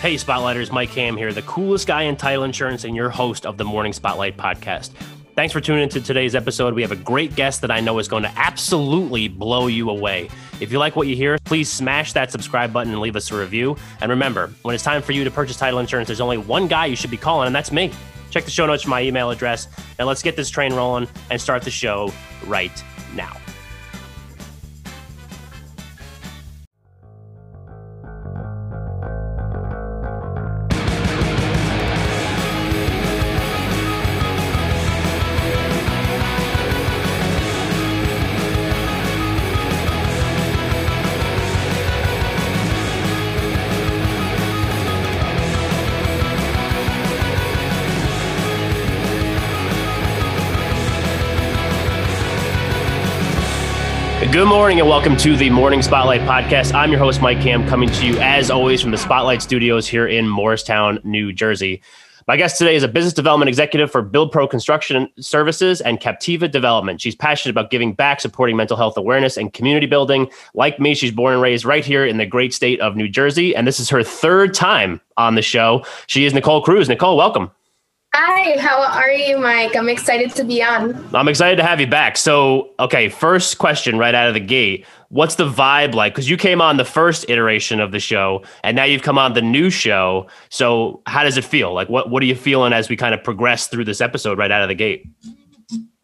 Hey, Spotlighters, Mike Ham here, the coolest guy in title insurance and your host of the Morning Spotlight podcast. Thanks for tuning into today's episode. We have a great guest that I know is going to absolutely blow you away. If you like what you hear, please smash that subscribe button and leave us a review. And remember, when it's time for you to purchase title insurance, there's only one guy you should be calling, and that's me. Check the show notes for my email address, and let's get this train rolling and start the show right now. Morning and welcome to the Morning Spotlight podcast. I'm your host, Mike Ham, coming to you as always from the Spotlight Studios here in Morristown, New Jersey. My guest today is a business development executive for Build Pro Construction Services and Captiva Development. She's passionate about giving back, supporting mental health awareness, and community building. Like me, she's born and raised right here in the great state of New Jersey, and this is her third time on the show. She is Nicole Cruz. Nicole, welcome. Hi, how are you, Mike? I'm excited to be on. I'm excited to have you back. So, okay, first question right out of the gate. What's the vibe like? Because you came on the first iteration of the show and now you've come on the new show. So, how does it feel? Like, what, what are you feeling as we kind of progress through this episode right out of the gate?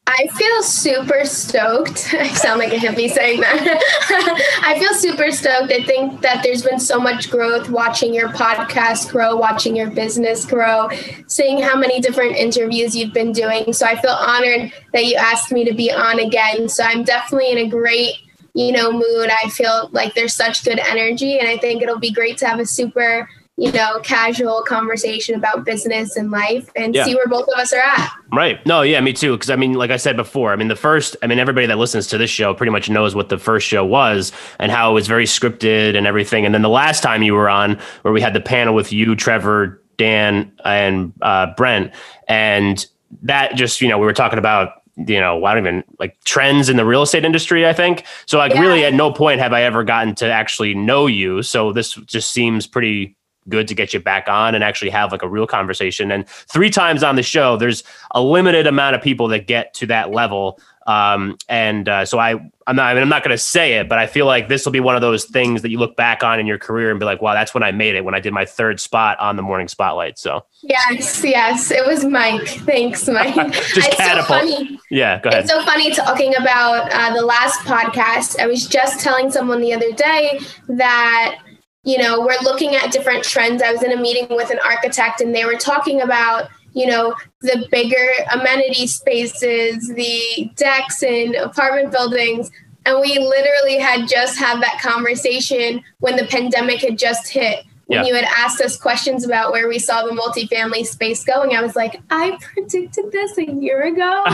I feel super stoked. I sound like a hippie saying that. I feel super stoked. I think that there's been so much growth watching your podcast grow, watching your business grow, seeing how many different interviews you've been doing. So I feel honored that you asked me to be on again. So I'm definitely in a great, you know, mood. I feel like there's such good energy and I think it'll be great to have a super you know, casual conversation about business and life and yeah. see where both of us are at. Right. No, yeah, me too. Cause I mean, like I said before, I mean, the first, I mean, everybody that listens to this show pretty much knows what the first show was and how it was very scripted and everything. And then the last time you were on, where we had the panel with you, Trevor, Dan, and uh, Brent, and that just, you know, we were talking about you know, I don't even like trends in the real estate industry, I think. So like yeah. really at no point have I ever gotten to actually know you. So this just seems pretty good to get you back on and actually have like a real conversation. And three times on the show, there's a limited amount of people that get to that level. Um, and uh, so I, I'm not, I mean, I'm not going to say it, but I feel like this will be one of those things that you look back on in your career and be like, wow, that's when I made it when I did my third spot on the morning spotlight. So yes, yes, it was Mike. Thanks, Mike. Just it's catapult. So funny. Yeah, go ahead. It's so funny talking about uh, the last podcast. I was just telling someone the other day that you know, we're looking at different trends. I was in a meeting with an architect and they were talking about, you know, the bigger amenity spaces, the decks in apartment buildings. And we literally had just had that conversation when the pandemic had just hit when yeah. you had asked us questions about where we saw the multifamily space going, I was like, I predicted this a year ago.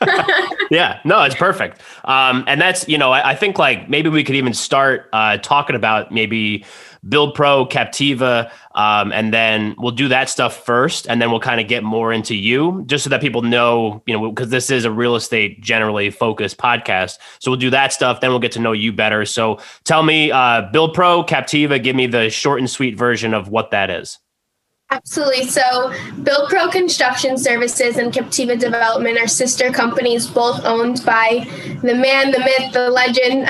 yeah, no, it's perfect. Um, and that's, you know, I, I, think like maybe we could even start uh, talking about maybe Build Pro, Captiva, um, and then we'll do that stuff first, and then we'll kind of get more into you, just so that people know, you know, because this is a real estate generally focused podcast. So we'll do that stuff, then we'll get to know you better. So tell me, uh, Build Pro, Captiva, give me the short and sweet version of what that is. Absolutely. So, Build Pro Construction Services and Captiva Development are sister companies, both owned by the man, the myth, the legend,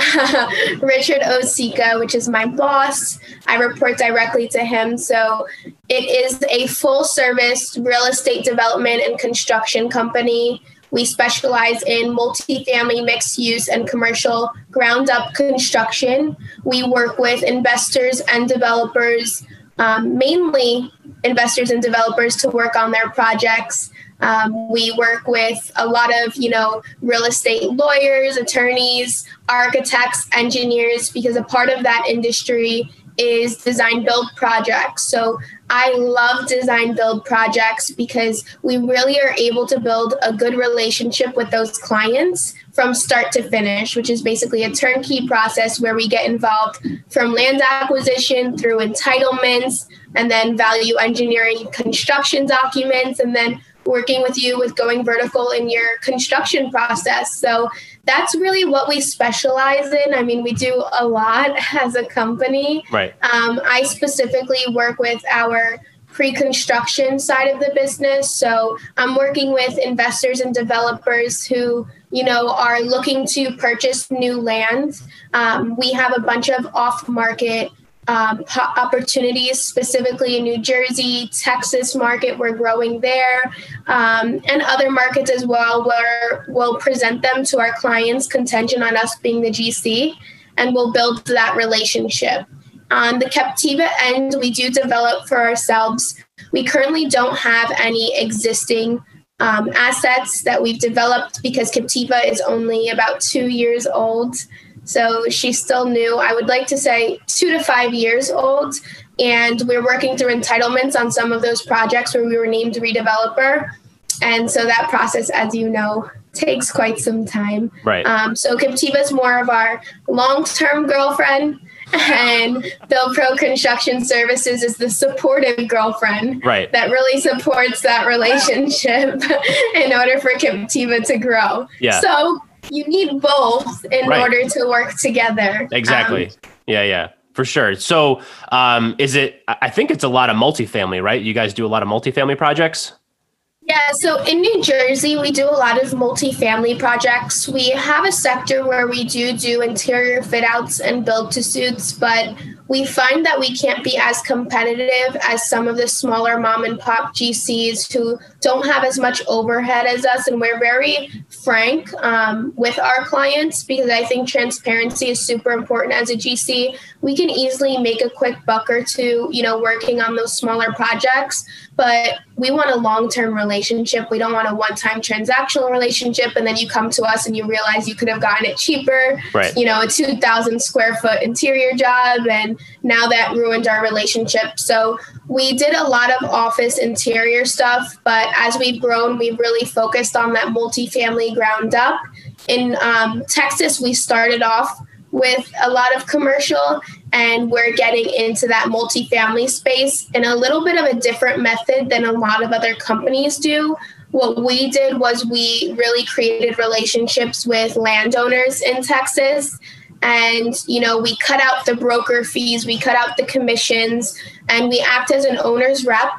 Richard Osika, which is my boss. I report directly to him. So, it is a full service real estate development and construction company. We specialize in multifamily mixed use and commercial ground up construction. We work with investors and developers um, mainly investors and developers to work on their projects. Um, we work with a lot of, you know, real estate lawyers, attorneys, architects, engineers, because a part of that industry is design build projects. So I love design build projects because we really are able to build a good relationship with those clients from start to finish, which is basically a turnkey process where we get involved from land acquisition through entitlements and then value engineering construction documents. And then working with you with going vertical in your construction process. So that's really what we specialize in. I mean, we do a lot as a company. Right. Um, I specifically work with our pre-construction side of the business. So I'm working with investors and developers who, you know, are looking to purchase new land. Um, we have a bunch of off-market um, opportunities, specifically in New Jersey, Texas market. We're growing there, um, and other markets as well, where we'll present them to our clients, contingent on us being the GC, and we'll build that relationship. On the Captiva end, we do develop for ourselves. We currently don't have any existing um, assets that we've developed because Captiva is only about two years old. So she's still new. I would like to say two to five years old. And we're working through entitlements on some of those projects where we were named redeveloper. And so that process, as you know, takes quite some time. Right. Um, so Captiva is more of our long term girlfriend and Build Pro Construction Services is the supportive girlfriend right. that really supports that relationship in order for Captiva to grow. Yeah. So you need both in right. order to work together. Exactly. Um, yeah, yeah. For sure. So, um, is it? I think it's a lot of multifamily, right? You guys do a lot of multifamily projects. Yeah, so in New Jersey, we do a lot of multifamily projects. We have a sector where we do do interior fit outs and build to suits, but we find that we can't be as competitive as some of the smaller mom and pop GCs who don't have as much overhead as us. And we're very frank um, with our clients because I think transparency is super important as a GC. We can easily make a quick buck or two, you know, working on those smaller projects, but we want a long term relationship. We don't want a one time transactional relationship. And then you come to us and you realize you could have gotten it cheaper, right. you know, a 2,000 square foot interior job. And now that ruined our relationship. So we did a lot of office interior stuff, but as we've grown, we've really focused on that multifamily ground up. In um, Texas, we started off with a lot of commercial and we're getting into that multifamily space in a little bit of a different method than a lot of other companies do. What we did was we really created relationships with landowners in Texas and you know we cut out the broker fees we cut out the commissions and we act as an owner's rep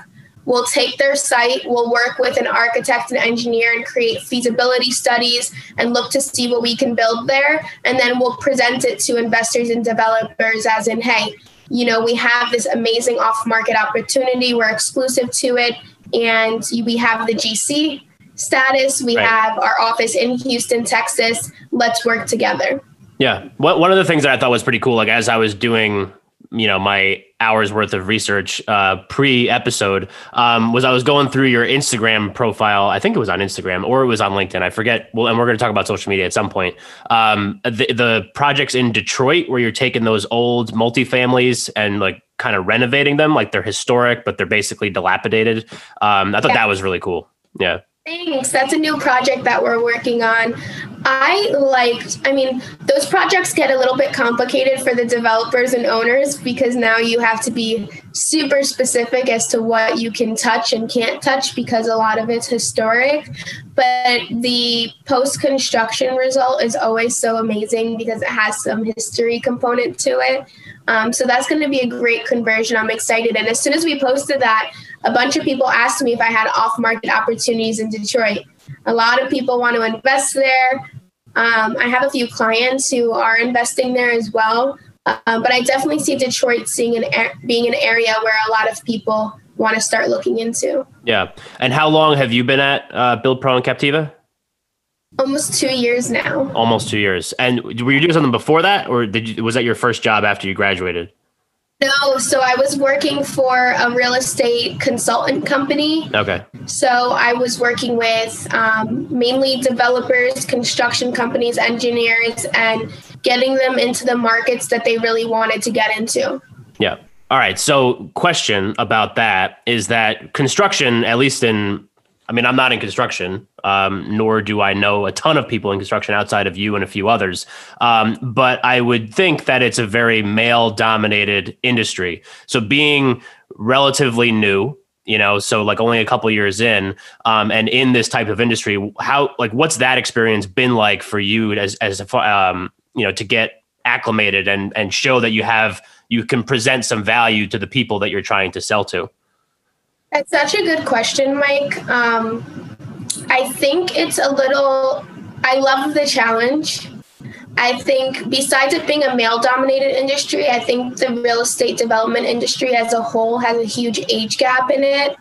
we'll take their site. We'll work with an architect and engineer and create feasibility studies and look to see what we can build there. And then we'll present it to investors and developers as in hey you know we have this amazing off market opportunity. We're exclusive to it. And we have the gc status. We right. have our office in houston texas. Let's work together. Yeah. One of the things that I thought was pretty cool, like as I was doing, you know, my hours worth of research uh, pre episode, um, was I was going through your Instagram profile. I think it was on Instagram or it was on LinkedIn. I forget. Well, and we're going to talk about social media at some point. Um, the, the projects in Detroit where you're taking those old multifamilies and like kind of renovating them, like they're historic, but they're basically dilapidated. Um, I thought yeah. that was really cool. Yeah. Thanks. That's a new project that we're working on. I liked, I mean, those projects get a little bit complicated for the developers and owners because now you have to be super specific as to what you can touch and can't touch because a lot of it's historic. But the post construction result is always so amazing because it has some history component to it. Um, so that's going to be a great conversion. I'm excited. And as soon as we posted that, a bunch of people asked me if I had off market opportunities in Detroit. A lot of people want to invest there. Um, I have a few clients who are investing there as well. Uh, but I definitely see Detroit seeing an being an area where a lot of people want to start looking into. Yeah. And how long have you been at uh, Build Pro and Captiva? Almost two years now. Almost two years. And were you doing something before that, or did you, was that your first job after you graduated? No, so I was working for a real estate consultant company. Okay. So I was working with um, mainly developers, construction companies, engineers, and getting them into the markets that they really wanted to get into. Yeah. All right. So, question about that is that construction, at least in I mean, I'm not in construction, um, nor do I know a ton of people in construction outside of you and a few others. Um, but I would think that it's a very male dominated industry. So being relatively new you know so like only a couple years in um, and in this type of industry how like what's that experience been like for you as as um, you know to get acclimated and and show that you have you can present some value to the people that you're trying to sell to that's such a good question mike um, i think it's a little i love the challenge I think besides it being a male dominated industry, I think the real estate development industry as a whole has a huge age gap in it.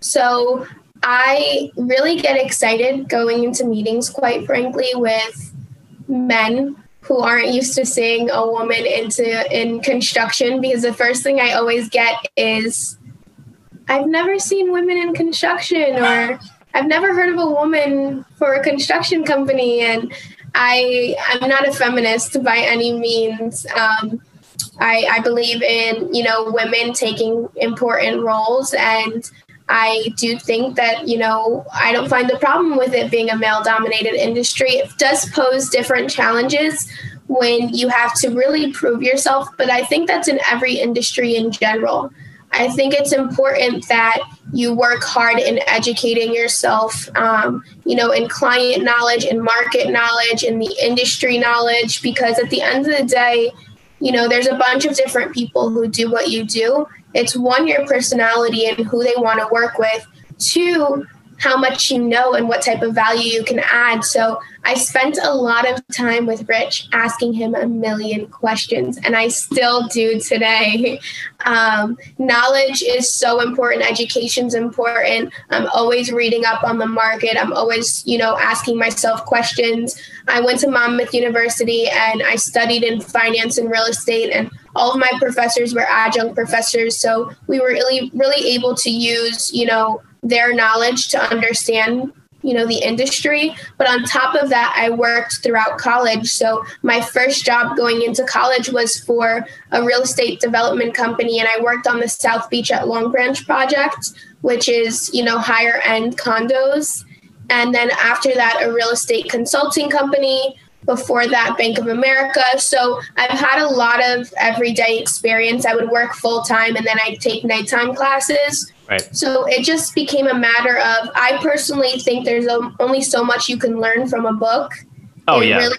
So I really get excited going into meetings, quite frankly, with men who aren't used to seeing a woman into in construction because the first thing I always get is I've never seen women in construction or I've never heard of a woman for a construction company and I I'm not a feminist by any means. Um, I, I believe in you know women taking important roles and I do think that, you know, I don't find the problem with it being a male dominated industry. It does pose different challenges when you have to really prove yourself, but I think that's in every industry in general. I think it's important that you work hard in educating yourself, um, you know, in client knowledge, in market knowledge, in the industry knowledge, because at the end of the day, you know, there's a bunch of different people who do what you do. It's one, your personality and who they want to work with. Two, how much you know and what type of value you can add. So I spent a lot of time with Rich asking him a million questions, and I still do today. Um, knowledge is so important. Education's important. I'm always reading up on the market. I'm always, you know, asking myself questions. I went to Monmouth University and I studied in finance and real estate, and all of my professors were adjunct professors. So we were really, really able to use, you know, their knowledge to understand you know the industry. But on top of that i worked throughout college. So my first job going into college was for a real estate development company and i worked on the south beach at long branch project which is you know higher end condos. And then after that a real estate consulting company before that bank of america. So i've had a lot of everyday experience. I would work full time and then i'd take nighttime classes Right. So it just became a matter of I personally think there's only so much you can learn from a book. Oh yeah. Really,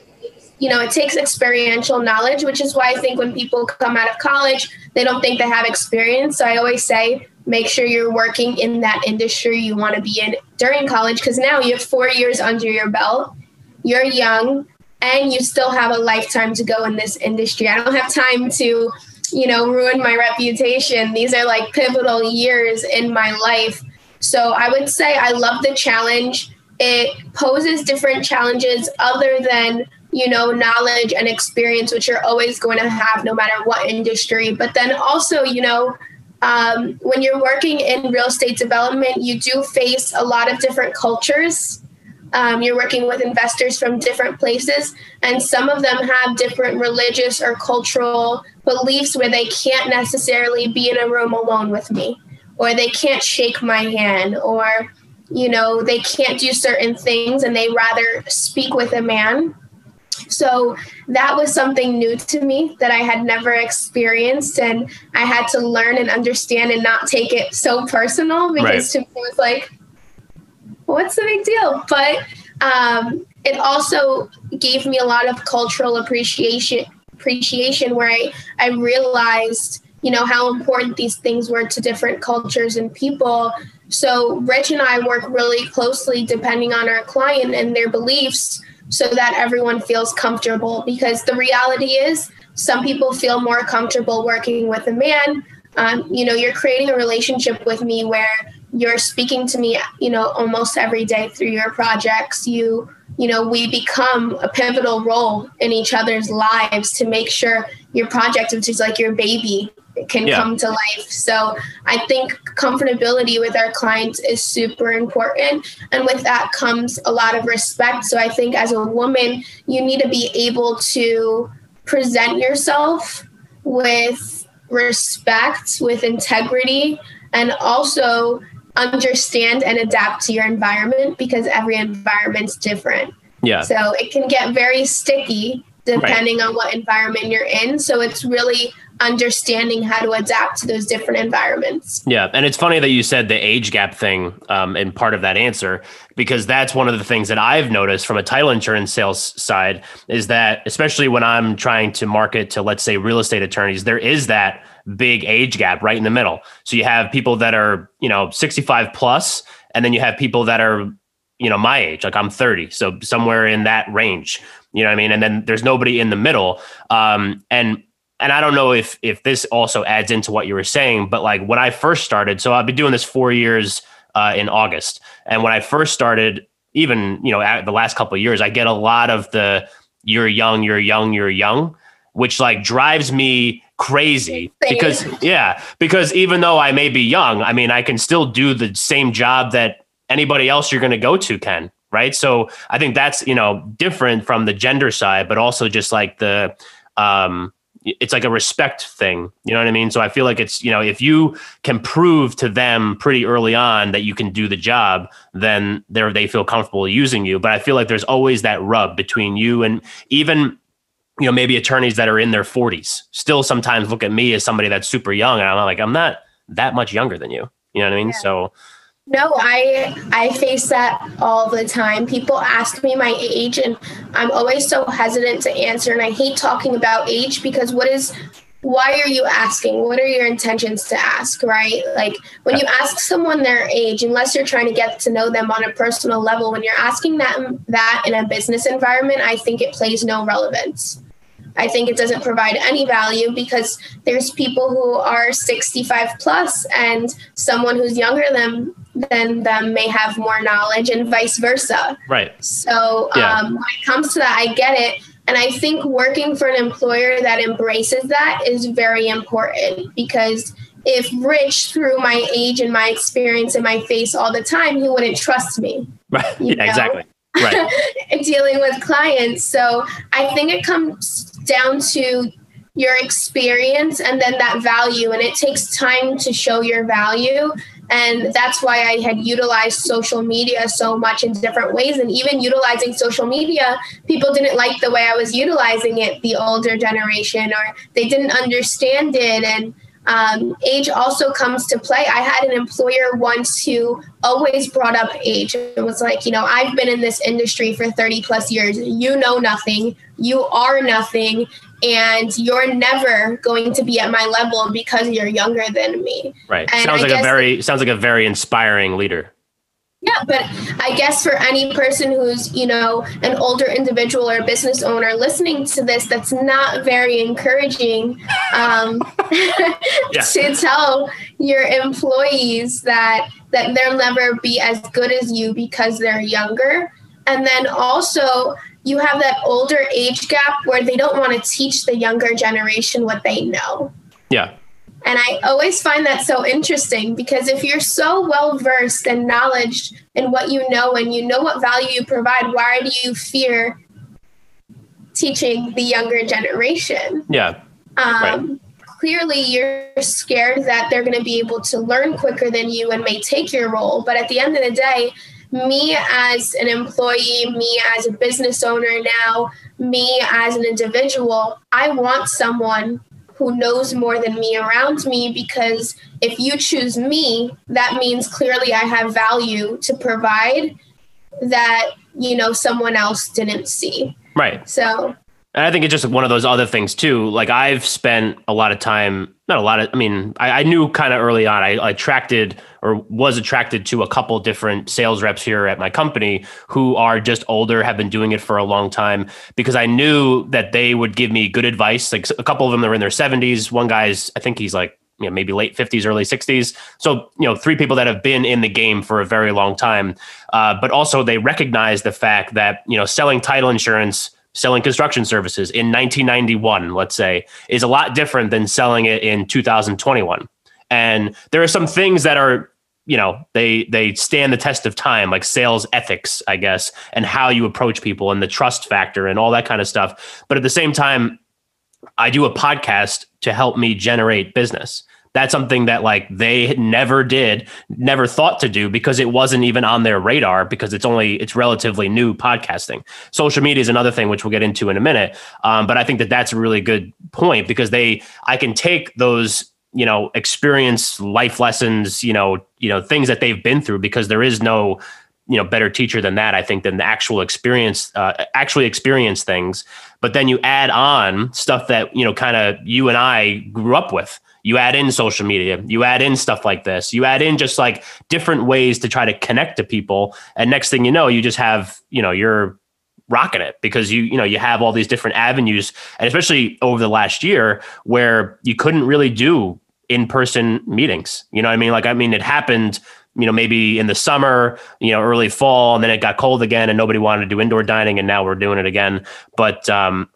you know, it takes experiential knowledge, which is why I think when people come out of college, they don't think they have experience. So I always say make sure you're working in that industry you want to be in during college because now you have 4 years under your belt. You're young and you still have a lifetime to go in this industry. I don't have time to you know, ruin my reputation. These are like pivotal years in my life. So I would say I love the challenge. It poses different challenges other than, you know, knowledge and experience, which you're always going to have no matter what industry. But then also, you know, um, when you're working in real estate development, you do face a lot of different cultures um, you're working with investors from different places, and some of them have different religious or cultural beliefs where they can't necessarily be in a room alone with me, or they can't shake my hand, or you know they can't do certain things, and they rather speak with a man. So that was something new to me that I had never experienced, and I had to learn and understand and not take it so personal because right. to me it was like what's the big deal? But um, it also gave me a lot of cultural appreciation appreciation where I, I realized you know how important these things were to different cultures and people so rich and i work really closely depending on our client and their beliefs so that everyone feels comfortable because the reality is some people feel more comfortable working with a man um, you know you're creating a relationship with me where you're speaking to me you know almost every day through your projects. You you know we become a pivotal role in each other's lives to make sure your project which is like your baby can yeah. come to life. So i think comfortability with our clients is super important. And with that comes a lot of respect. So i think as a woman you need to be able to present yourself with respect with integrity and also understand and adapt to your environment because every environment's different. Yeah. So it can get very sticky depending right. on what environment you're in. So it's really understanding how to adapt to those different environments. Yeah. And it's funny that you said the age gap thing um, in part of that answer, because that's one of the things that I've noticed from a title insurance sales side is that, especially when I'm trying to market to, let's say, real estate attorneys, there is that big age gap right in the middle. So you have people that are, you know, 65 plus, and then you have people that are, you know, my age, like I'm 30. So somewhere in that range, you know what I mean? And then there's nobody in the middle. Um, and, and I don't know if if this also adds into what you were saying, but like when I first started, so I've been doing this four years uh, in August, and when I first started, even you know the last couple of years, I get a lot of the "you're young, you're young, you're young," which like drives me crazy because yeah because even though i may be young i mean i can still do the same job that anybody else you're going to go to can right? So i think that's you know different from the gender side but also just like the um it's like a respect thing you know what i mean? So i feel like it's you know if you can prove to them pretty early on that you can do the job then they they feel comfortable using you. But i feel like there's always that rub between you and even you know, maybe attorneys that are in their 40s still sometimes look at me as somebody that's super young. And I'm like, I'm not that much younger than you. You know what I mean? Yeah. So no, I I face that all the time. People ask me my age and I'm always so hesitant to answer and I hate talking about age because what is why are you asking? What are your intentions to ask, right? Like when you ask someone their age, unless you're trying to get to know them on a personal level, when you're asking that that in a business environment, I think it plays no relevance. I think it doesn't provide any value because there's people who are 65 plus and someone who's younger than than them may have more knowledge and vice versa. Right. So yeah. um, when it comes to that, I get it. And I think working for an employer that embraces that is very important because if Rich, through my age and my experience in my face all the time, he wouldn't trust me. Right. yeah, know? exactly. Right. dealing with clients. So I think it comes down to your experience and then that value. And it takes time to show your value. And that's why I had utilized social media so much in different ways. And even utilizing social media, people didn't like the way I was utilizing it, the older generation, or they didn't understand it. And um, age also comes to play. I had an employer once who always brought up age. It was like, you know, I've been in this industry for 30 plus years. You know nothing. You are nothing. And you're never going to be at my level because you're younger than me. Right. And sounds I like a very sounds like a very inspiring leader. Yeah, but I guess for any person who's, you know, an older individual or a business owner listening to this, that's not very encouraging um, to tell your employees that that they'll never be as good as you because they're younger. And then also you have that older age gap where they don't want to teach the younger generation what they know. Yeah. And I always find that so interesting because if you're so well versed and knowledge in what you know and you know what value you provide, why do you fear teaching the younger generation? Yeah. Um, right. Clearly, you're scared that they're going to be able to learn quicker than you and may take your role. But at the end of the day, me as an employee, me as a business owner now, me as an individual, I want someone who knows more than me around me because if you choose me, that means clearly I have value to provide that, you know, someone else didn't see. Right. So I think it's just one of those other things too. Like I've spent a lot of time, not a lot of, I mean, I, I knew kind of early on, I, I, attracted or was attracted to a couple different sales reps here at my company who are just older, have been doing it for a long time because I knew that they would give me good advice. Like a couple of them are in their 70s. One guy's, I think he's like, you know, maybe late 50s, early 60s. So, you know, three people that have been in the game for a very long time. Uh, but also they recognize the fact that, you know, selling title insurance selling construction services in 1991, let's say, is a lot different than selling it in 2021. And there are some things that are, you know, they they stand the test of time, like sales ethics, I guess, and how you approach people and the trust factor and all that kind of stuff. But at the same time, I do a podcast to help me generate business That's something that like they never did, never thought to do because it wasn't even on their radar because it's only it's relatively new podcasting. Social media is another thing which we'll get into in a minute. Um, but I think that that's a really good point because they I can take those you know experience life lessons you know you know things that they've been through because there is no you know better teacher than that i think than the actual experience uh, actually experience things but then you add on stuff that you know kind of you and i grew up with you add in social media you add in stuff like this you add in just like different ways to try to connect to people and next thing you know you just have you know you're rocking it because you you know you have all these different avenues and especially over the last year where you couldn't really do in-person meetings you know what i mean like i mean it happened you know, maybe in the summer, you know, early fall, and then it got cold again, and nobody wanted to do indoor dining, and now we're doing it again. But um,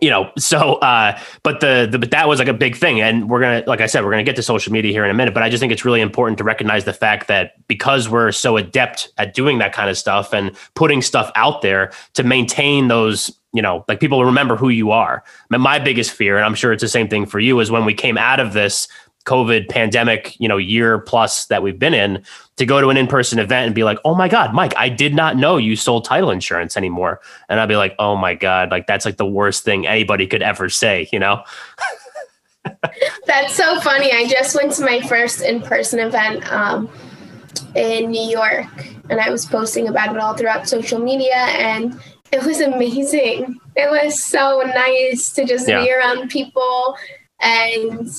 you know, so uh, but the, the but that was like a big thing, and we're gonna, like I said, we're gonna get to social media here in a minute. But I just think it's really important to recognize the fact that because we're so adept at doing that kind of stuff and putting stuff out there to maintain those you know, like people remember who you are. My biggest fear, and I'm sure it's the same thing for you, is when we came out of this COVID pandemic, you know, year plus that we've been in to go to an in-person event and be like, "Oh my god, Mike, I did not know you sold title insurance anymore." And I'd be like, "Oh my god, like that's like the worst thing anybody could ever say," you know? that's so funny. I just went to my first in-person event um, in New York and I was posting about it all throughout social media and it was amazing. It was so nice to just yeah. be around people and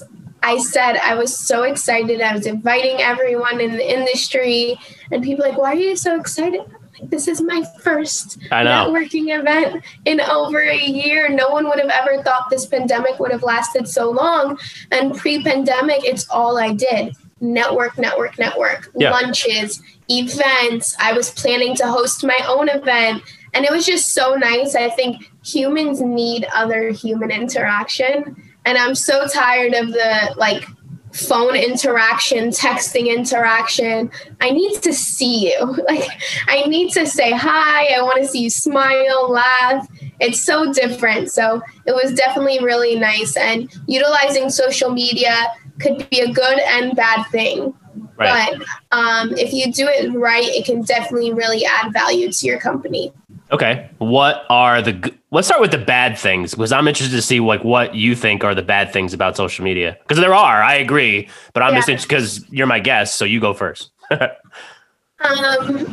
I said I was so excited. I was inviting everyone in the industry, and people like, "Why are you so excited?" Like, this is my first networking event in over a year. No one would have ever thought this pandemic would have lasted so long. And pre-pandemic, it's all I did: network, network, network, yeah. lunches, events. I was planning to host my own event, and it was just so nice. I think humans need other human interaction and I'm so tired of the like phone interaction, texting interaction. I need to see you. Like I need to say hi. I want to see you smile, laugh. It's so different. So it was definitely really nice and utilizing social media could be a good and bad thing. Right. But um, if you do it right, it can definitely really add value to your company. Okay. What are the Let's start with the bad things because I'm interested to see like what you think are the bad things about social media because there are. I agree, but I'm yeah. just interested because you're my guest, so you go first. um,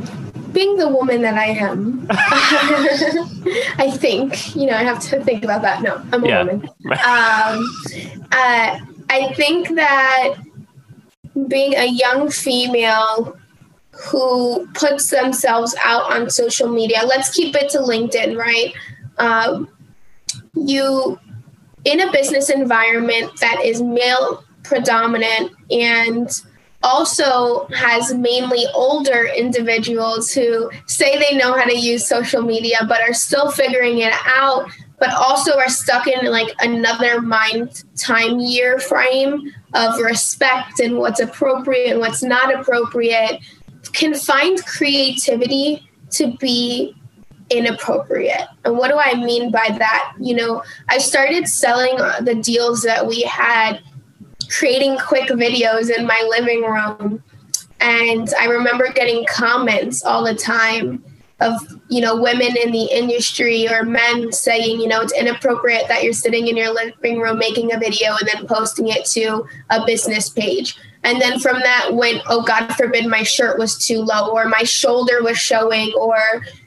being the woman that I am, I think you know I have to think about that. No, I'm a yeah. woman. um, uh, I think that being a young female who puts themselves out on social media. Let's keep it to LinkedIn, right? Um, you, in a business environment that is male predominant and also has mainly older individuals who say they know how to use social media but are still figuring it out but also are stuck in like another mind time year frame of respect and what's appropriate and what's not appropriate can find creativity to be inappropriate. And what do I mean by that? You know, I started selling the deals that we had, creating quick videos in my living room. And I remember getting comments all the time of, you know, women in the industry or men saying, you know, it's inappropriate that you're sitting in your living room making a video and then posting it to a business page. And then from that went, oh, God forbid my shirt was too low or my shoulder was showing or,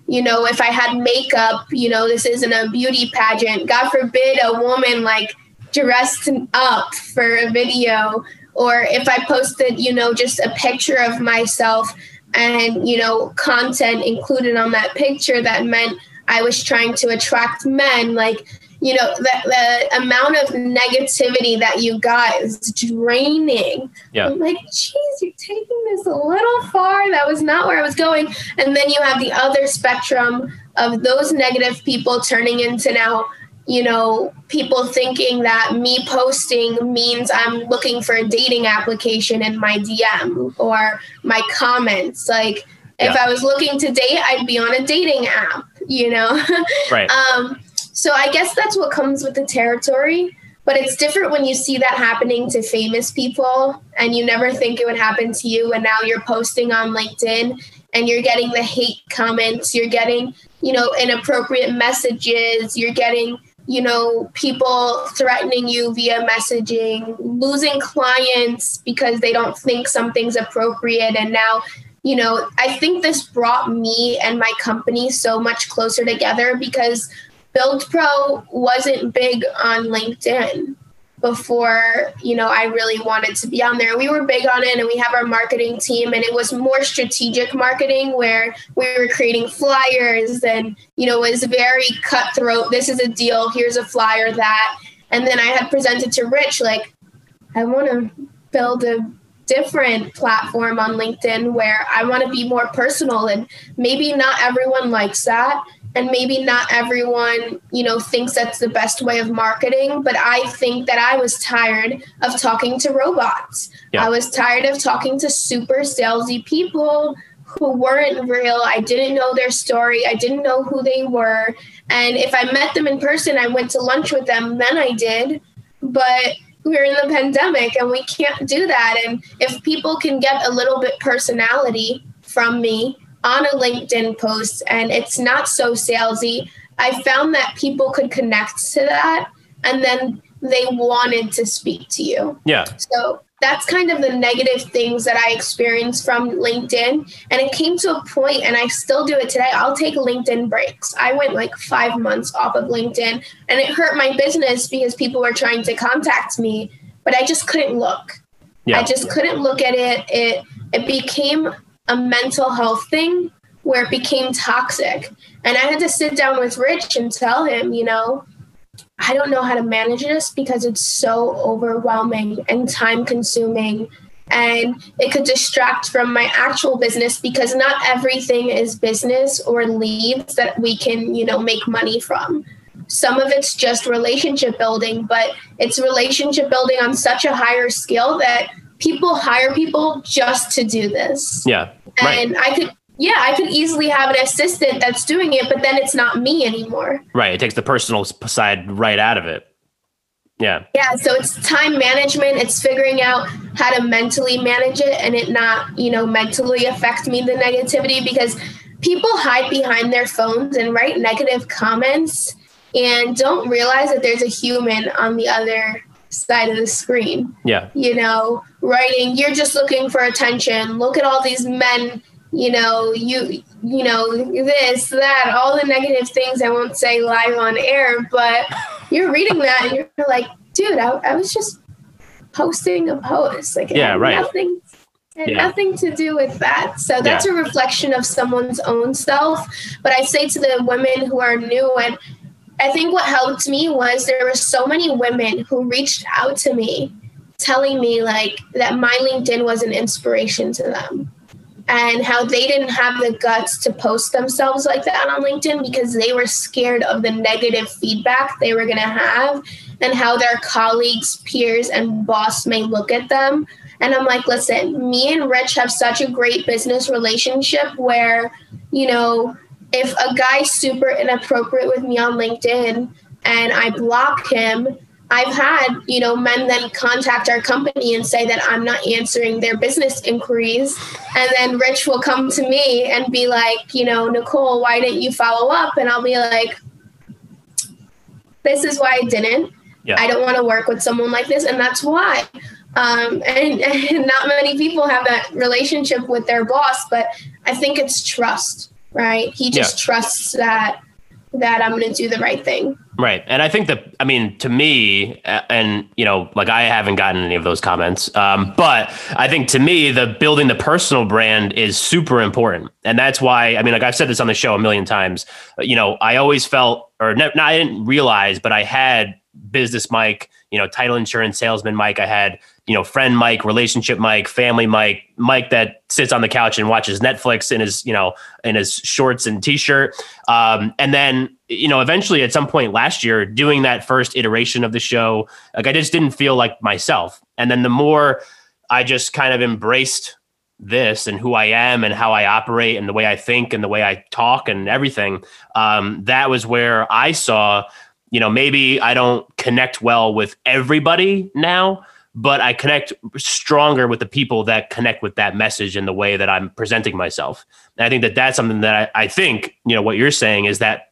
you know, if I had makeup, you know, this isn't a beauty pageant. God forbid a woman like dressed up for a video. Or if I posted, you know, just a picture of myself and, you know, content included on that picture that meant I was trying to attract men, like, you know the, the amount of negativity that you got is draining. Yeah. I'm like geez you're taking this a little far. That was not where i was going. And then you have the other spectrum of those negative people turning into now you know people thinking that me posting means i'm looking for a dating application in my dm or my comments. Like if i was looking to date i'd be on a dating app you know? Right. Um so I guess that's what comes with the territory. but it's different when you see that happening to famous people and you never think it would happen to you and now you're posting on linkedin and you're getting the hate comments you're getting you know inappropriate messages you're getting you know people threatening you via messaging losing clients because they don't think something's appropriate and now you know i think this brought me and my company so much closer together because build pro wasn't big on linkedin before you know i really wanted to be on there. We were big on it and we have our marketing team and it was more strategic marketing where we were creating flyers and you know it was very cutthroat. This is a deal. Here's a flyer that. And then i had presented to rich like i want to build a different platform on linkedin where i want to be more personal and maybe not everyone likes that and maybe not everyone you know thinks that's the best way of marketing but i think that i was tired of talking to robots. Yeah. i was tired of talking to super salesy people who weren't real. I didn't know their story. I didn't know who they were. And if i met them in person i went to lunch with them then i did. But we're in the pandemic and we can't do that. And if people can get a little bit personality from me on a LinkedIn post and it's not so salesy, I found that people could connect to that and then they wanted to speak to you. Yeah. So that's kind of the negative things that I experienced from LinkedIn. And it came to a point, and I still do it today. I'll take LinkedIn breaks. I went like five months off of LinkedIn, and it hurt my business because people were trying to contact me, but I just couldn't look. Yeah. I just couldn't look at it. It it became a mental health thing where it became toxic. And I had to sit down with Rich and tell him, you know, I don't know how to manage this because it's so overwhelming and time consuming. And it could distract from my actual business because not everything is business or leads that we can, you know, make money from. Some of it's just relationship building, but it's relationship building on such a higher scale that people hire people just to do this. Yeah. And right. I could yeah, I could easily have an assistant that's doing it, but then it's not me anymore. Right. It takes the personal side right out of it. Yeah. Yeah. So it's time management. It's figuring out how to mentally manage it and it not, you know, mentally affect me the negativity because people hide behind their phones and write negative comments and don't realize that there's a human on the other side of the screen. Yeah. You know, writing, you're just looking for attention. Look at all these men, you know, you you know, this, that, all the negative things I won't say live on air, but you're reading that and you're like, dude, I, I was just posting a post. Like yeah, right. nothing yeah. nothing to do with that. So that's yeah. a reflection of someone's own self. But I say to the women who are new and I think what helped me was there were so many women who reached out to me telling me like that my LinkedIn was an inspiration to them and how they didn't have the guts to post themselves like that on LinkedIn because they were scared of the negative feedback they were going to have and how their colleagues, peers, and boss may look at them. And I'm like, listen, me and Rich have such a great business relationship where, you know, if a guy's super inappropriate with me on LinkedIn and I block him, I've had, you know, men then contact our company and say that I'm not answering their business inquiries. And then Rich will come to me and be like, you know, Nicole, why didn't you follow up? And I'll be like, this is why I didn't. Yeah. I don't want to work with someone like this. And that's why. Um, and, and not many people have that relationship with their boss, but I think it's trust right? He just yeah. trusts that that I'm going to do the right thing. Right. And I think that, I mean, to me, and, you know, like I haven't gotten any of those comments, um, but I think to me, the building the personal brand is super important. And that's why, I mean, like I've said this on the show a million times, you know, I always felt, or not, I didn't realize, but I had business Mike, you know, title insurance salesman Mike. I had you know, friend Mike, relationship Mike, family Mike, Mike that sits on the couch and watches Netflix in his, you know, in his shorts and t-shirt. Um, and then, you know, eventually at some point last year, doing that first iteration of the show, like I just didn't feel like myself. And then the more I just kind of embraced this and who I am and how I operate and the way I think and the way I talk and everything, um, that was where I saw you know, maybe I don't connect well with everybody now, but I connect stronger with the people that connect with that message and the way that I'm presenting myself. And I think that that's something that I, I think, you know, what you're saying is that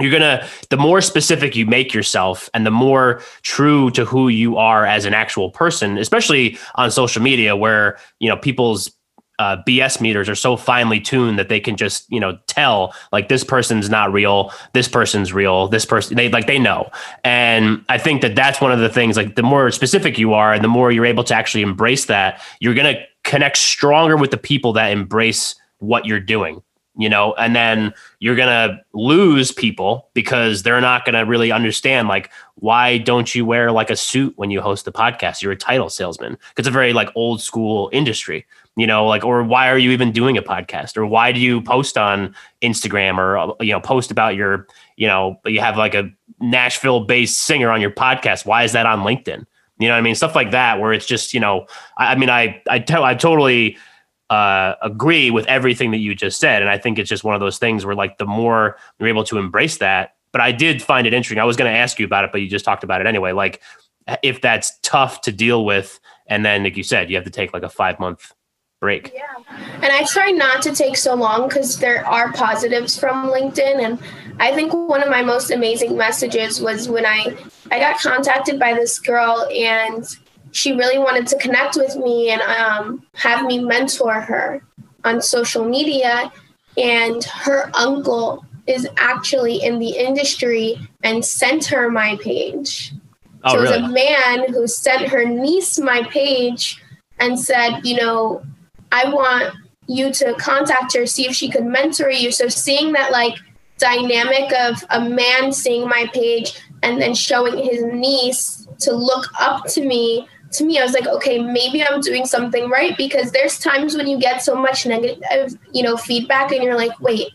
you're gonna the more specific you make yourself and the more true to who you are as an actual person especially on social media where you know people's uh, BS meters are so finely tuned that they can just you know tell like this person's not real, this person's real, this person they like they know, and I think that that's one of the things like the more specific you are and the more you're able to actually embrace that, you're gonna connect stronger with the people that embrace what you're doing you know, and then you're to lose people because they're not to really understand like why don't you wear like a suit when you host the podcast? You're a title salesman. It's a very like old school industry, you know, like or why are you even doing a podcast or why do you post on Instagram or you know post about your, you know, you have like a Nashville based singer on your podcast. Why is that on LinkedIn? You know I mean? Stuff like that where it's just, you know, I, I mean I I tell I totally uh, agree with everything that you just said. And I think it's just one of those things where, like, the more you're able to embrace that. But I did find it interesting. I was going to ask you about it, but you just talked about it anyway. Like, if that's tough to deal with, and then, like you said, you have to take like a five month break. Yeah. And I try not to take so long because there are positives from LinkedIn. And I think one of my most amazing messages was when I I got contacted by this girl and she really wanted to connect with me and um, have me mentor her on social media. And her uncle is actually in the industry and sent her my page. Oh, so it was really? a man who sent her niece my page and said, you know, I want you to contact her, see if she could mentor you. So seeing that like dynamic of a man seeing my page and then showing his niece to look up to me to me, I was like, okay, maybe I'm doing something right because there's times when you get so much negative, you know, feedback and you're like, wait,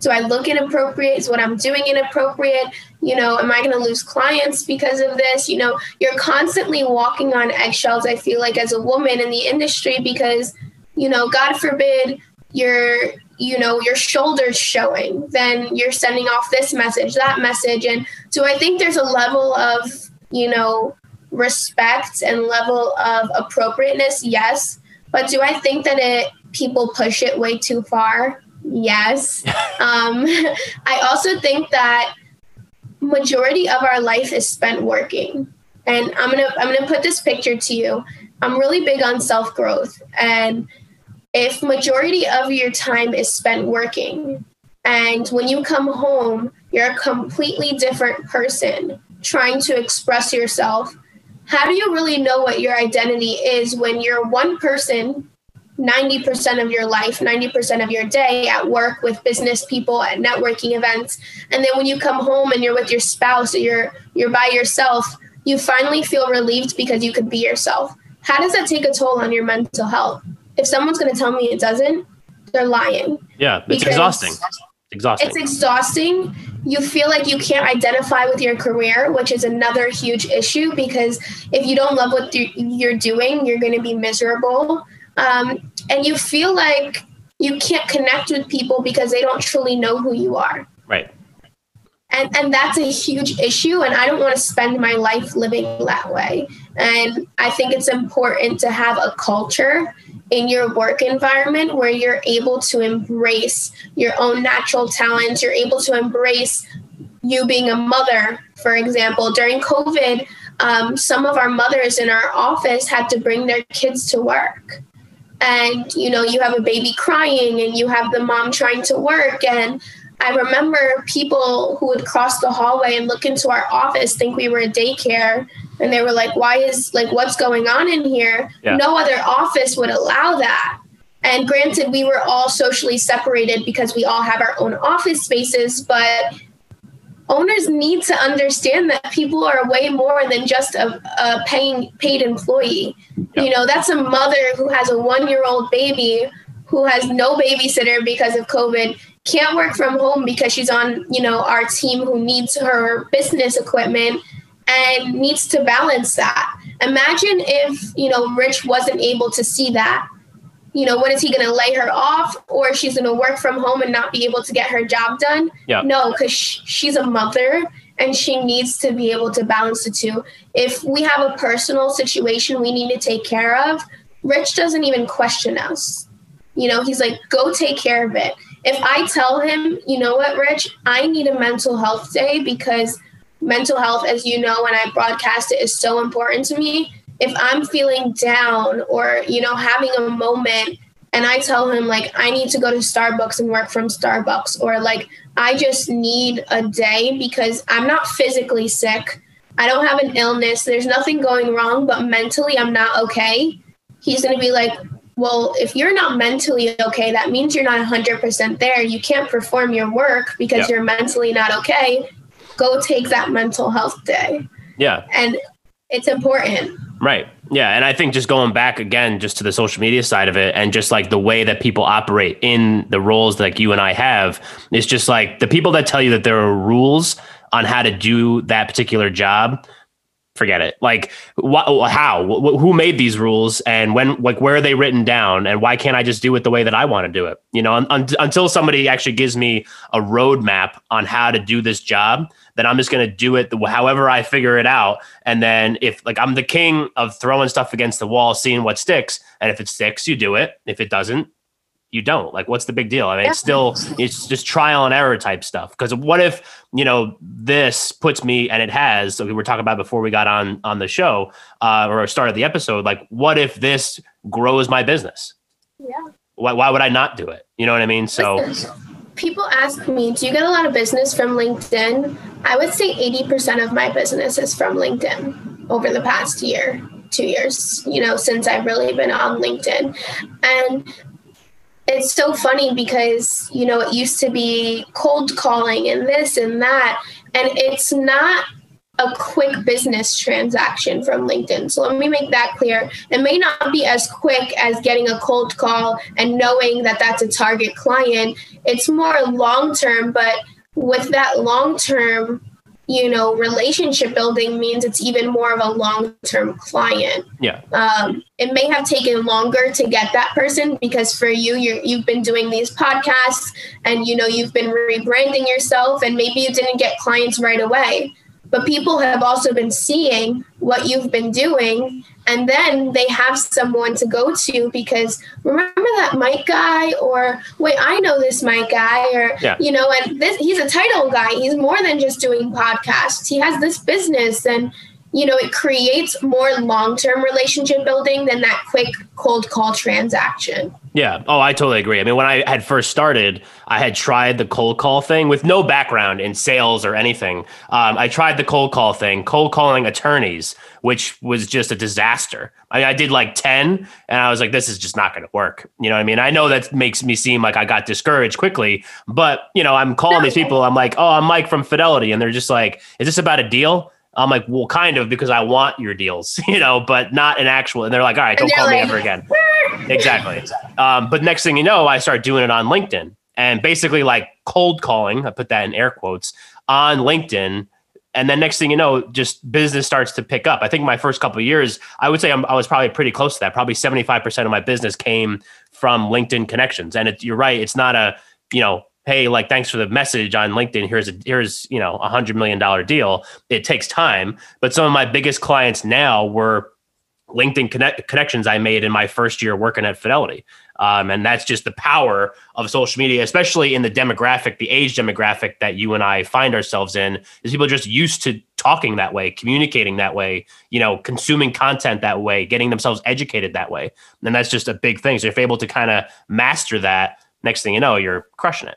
do I look inappropriate? Is what I'm doing inappropriate? You know, am I going to lose clients because of this? You know, you're constantly walking on eggshells, I feel like, as a woman in the industry because, you know, God forbid your you know your shoulders showing then you're sending off this message that message and do i think there's a level of you know respect and level of appropriateness, yes. But do I think that it people push it way too far? Yes. um, I also think that majority of our life is spent working. And I'm gonna I'm gonna put this picture to you. I'm really big on self growth, and if majority of your time is spent working, and when you come home, you're a completely different person trying to express yourself how do you really know what your identity is when you're one person 90% of your life, 90% of your day at work with business people at networking events. And then when you come home and you're with your spouse or you're you're by yourself, you finally feel relieved because you could be yourself. How does that take a toll on your mental health? If someone's going to tell me it doesn't, they're lying. Yeah, it's exhausting exhausting. It's exhausting. You feel like you can't identify with your career, which is another huge issue because if you don't love what you're doing, you're going to be miserable. Um, and you feel like you can't connect with people because they don't truly know who you are. Right. And, and that's a huge issue. And I don't want to spend my life living that way. And I think it's important to have a culture in your work environment where you're able to embrace your own natural talents, you're able to embrace you being a mother, for example. During COVID, um, some of our mothers in our office had to bring their kids to work. And, you know, you have a baby crying and you have the mom trying to work. And I remember people who would cross the hallway and look into our office think we were a daycare and they were like why is like what's going on in here yeah. no other office would allow that and granted we were all socially separated because we all have our own office spaces but owners need to understand that people are way more than just a, a paying paid employee yeah. you know that's a mother who has a one year old baby who has no babysitter because of covid can't work from home because she's on you know our team who needs her business equipment and needs to balance that. Imagine if, you know, Rich wasn't able to see that. You know, what is he going to lay her off or she's going to work from home and not be able to get her job done? Yeah. No, because sh- she's a mother and she needs to be able to balance the two. If we have a personal situation we need to take care of, Rich doesn't even question us. You know, he's like, go take care of it. If I tell him, you know what, Rich, I need a mental health day because mental health, as you know, when I broadcast it, is so important to me. If I'm feeling down or, you know, having a moment and I tell him, like, I need to go to Starbucks and work from Starbucks, or like, I just need a day because I'm not physically sick. I don't have an illness. There's nothing going wrong, but mentally I'm not okay. He's going to be like, well, if you're not mentally okay, that means you're not 100% there. You can't perform your work because yep. you're mentally not okay. Go take that mental health day. Yeah. And it's important. Right. Yeah. And I think just going back again, just to the social media side of it and just like the way that people operate in the roles like you and I have is just like the people that tell you that there are rules on how to do that particular job forget it. Like, wh- how? Wh- who made these rules, and when? Like, where are they written down? And why can't I just do it the way that I want to do it? You know, un- un- until somebody actually gives me a roadmap on how to do this job, then I'm just going to do it the, however I figure it out. And then if like I'm the king of throwing stuff against the wall, seeing what sticks, and if it sticks, you do it. If it doesn't, you don't. Like what's the big deal? I mean it's still it's just trial and error type stuff. Because what if you know this puts me and it has so we were talking about before we got on on the show uh, or started the episode like what if this grows my business? Yeah. Why, why would i not do it? You know what i mean? So Listen, people ask me do you get a lot of business from linkedin? I would say 80% of my business is from linkedin over the past year two years you know since i've really been on linkedin. And it's so funny because you know it used to be cold calling and this and that and it's not a quick business transaction from LinkedIn. So let me make that clear. It may not be as quick as getting a cold call and knowing that that's a target client. It's more long term, but with that long term you know, relationship building means it's even more of a long term client. Yeah. Um, it may have taken longer to get that person because for you, you you've been doing these podcasts and you know you've been rebranding yourself, and maybe you didn't get clients right away. But people have also been seeing what you've been doing and then they have someone to go to because remember that Mike guy? Or wait I know this Mike guy or yeah. you know and this he's a title guy. He's more than just doing podcasts. He has this business and you know it creates more long-term relationship building than that quick cold call transaction yeah. Oh, I totally agree. I mean, when I had first started, I had tried the cold call thing with no background in sales or anything. Um, I tried the cold call thing, cold calling attorneys, which was just a disaster. I, mean, I did like 10 and I was like, this is just not going to work. You know what I mean? I know that makes me seem like I got discouraged quickly, but, you know, I'm calling these people. I'm like, oh, I'm Mike from Fidelity. And they're just like, is this about a deal? I'm like, well, kind of because I want your deals, you know, but not an actual. And they're like, all right, don't call like, me ever again. exactly. Um, but next thing you know, I start doing it on LinkedIn and basically like cold calling. I put that in air quotes on LinkedIn. And then next thing you know, just business starts to pick up. I think my first couple years, I would say I'm, i was probably pretty close to that. Probably 75% of my business came from LinkedIn connections. And it, you're right. It's not a, you know, hey like thanks for the message on linkedin. Here's a here's you know a hundred million dollar deal. It takes time but some of my biggest clients now were linkedin connect, connections i made in my first year working at fidelity. Um, and that's just the power of social media especially in the demographic the age demographic that you and i find ourselves in is people just used to talking that way communicating that way you know consuming content that way getting themselves educated that way. And that's just a big thing. So if you're able to kind of master that next thing you know you're crushing it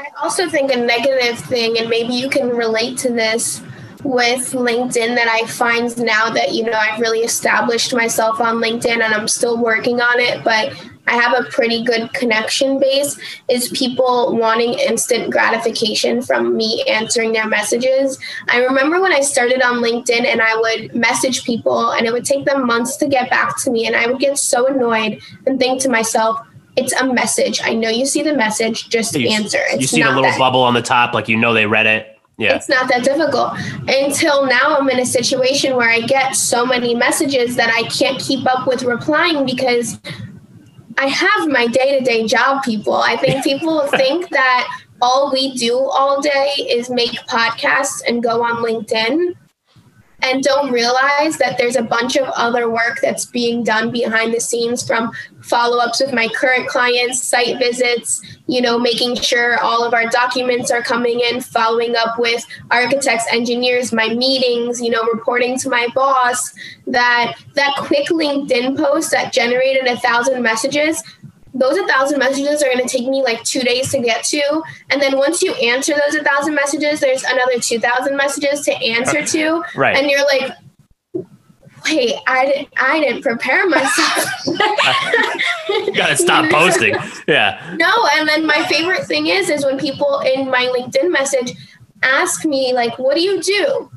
I also think a negative thing, and maybe you can relate to this with LinkedIn that I find now that, you know, I've really established myself on LinkedIn and I'm still working on it, but I have a pretty good connection base is people wanting instant gratification from me answering their messages. I remember when I started on LinkedIn and I would message people and it would take them months to get back to me and I would get so annoyed and think to myself, it's a message. I know you see the message, just you, answer. It's you see the little that, bubble on the top, like you know they read it. Yeah. It's not that difficult. Until now, I'm in a situation where I get so many messages that I can't keep up with replying because I have my day to day job, people. I think people think that all we do all day is make podcasts and go on LinkedIn and don't realize that there's a bunch of other work that's being done behind the scenes from follow-ups with my current clients site visits you know making sure all of our documents are coming in following up with architects engineers my meetings you know reporting to my boss that that quick linkedin post that generated a thousand messages those 1,000 messages are going to take me like two days to get to. And then once you answer those 1,000 messages, there's another 2,000 messages to answer uh, to. Right. And you're like, wait, I didn't, I didn't prepare myself. you gotta stop posting. Yeah. No, and then my favorite thing is, is when people in my LinkedIn message ask me like, what do you do?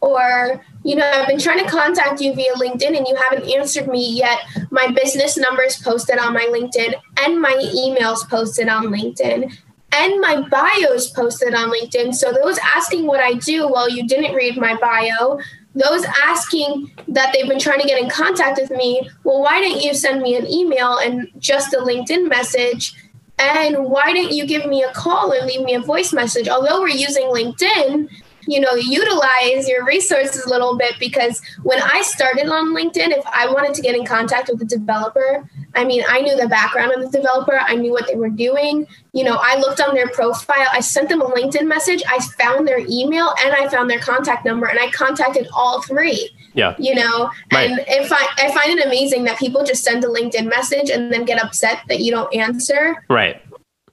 Or you know, I've been trying to contact you via LinkedIn and you haven't answered me yet. My business number is posted on my LinkedIn and my emails posted on LinkedIn and my bios posted on LinkedIn. So those asking what I do, well, you didn't read my bio. Those asking that they've been trying to get in contact with me, well, why didn't you send me an email and just a LinkedIn message? And why didn't you give me a call or leave me a voice message? Although we're using LinkedIn, you know utilize your resources a little bit because when i started on linkedin if i wanted to get in contact with a developer i mean i knew the background of the developer. I knew what they were doing. You know i looked on their profile. I sent them a linkedin message. I found their email and i found their contact number and i contacted all three yeah. you know? Right. and if I, I find it amazing that people just send a linkedin message and then get upset that you don't answer. Right.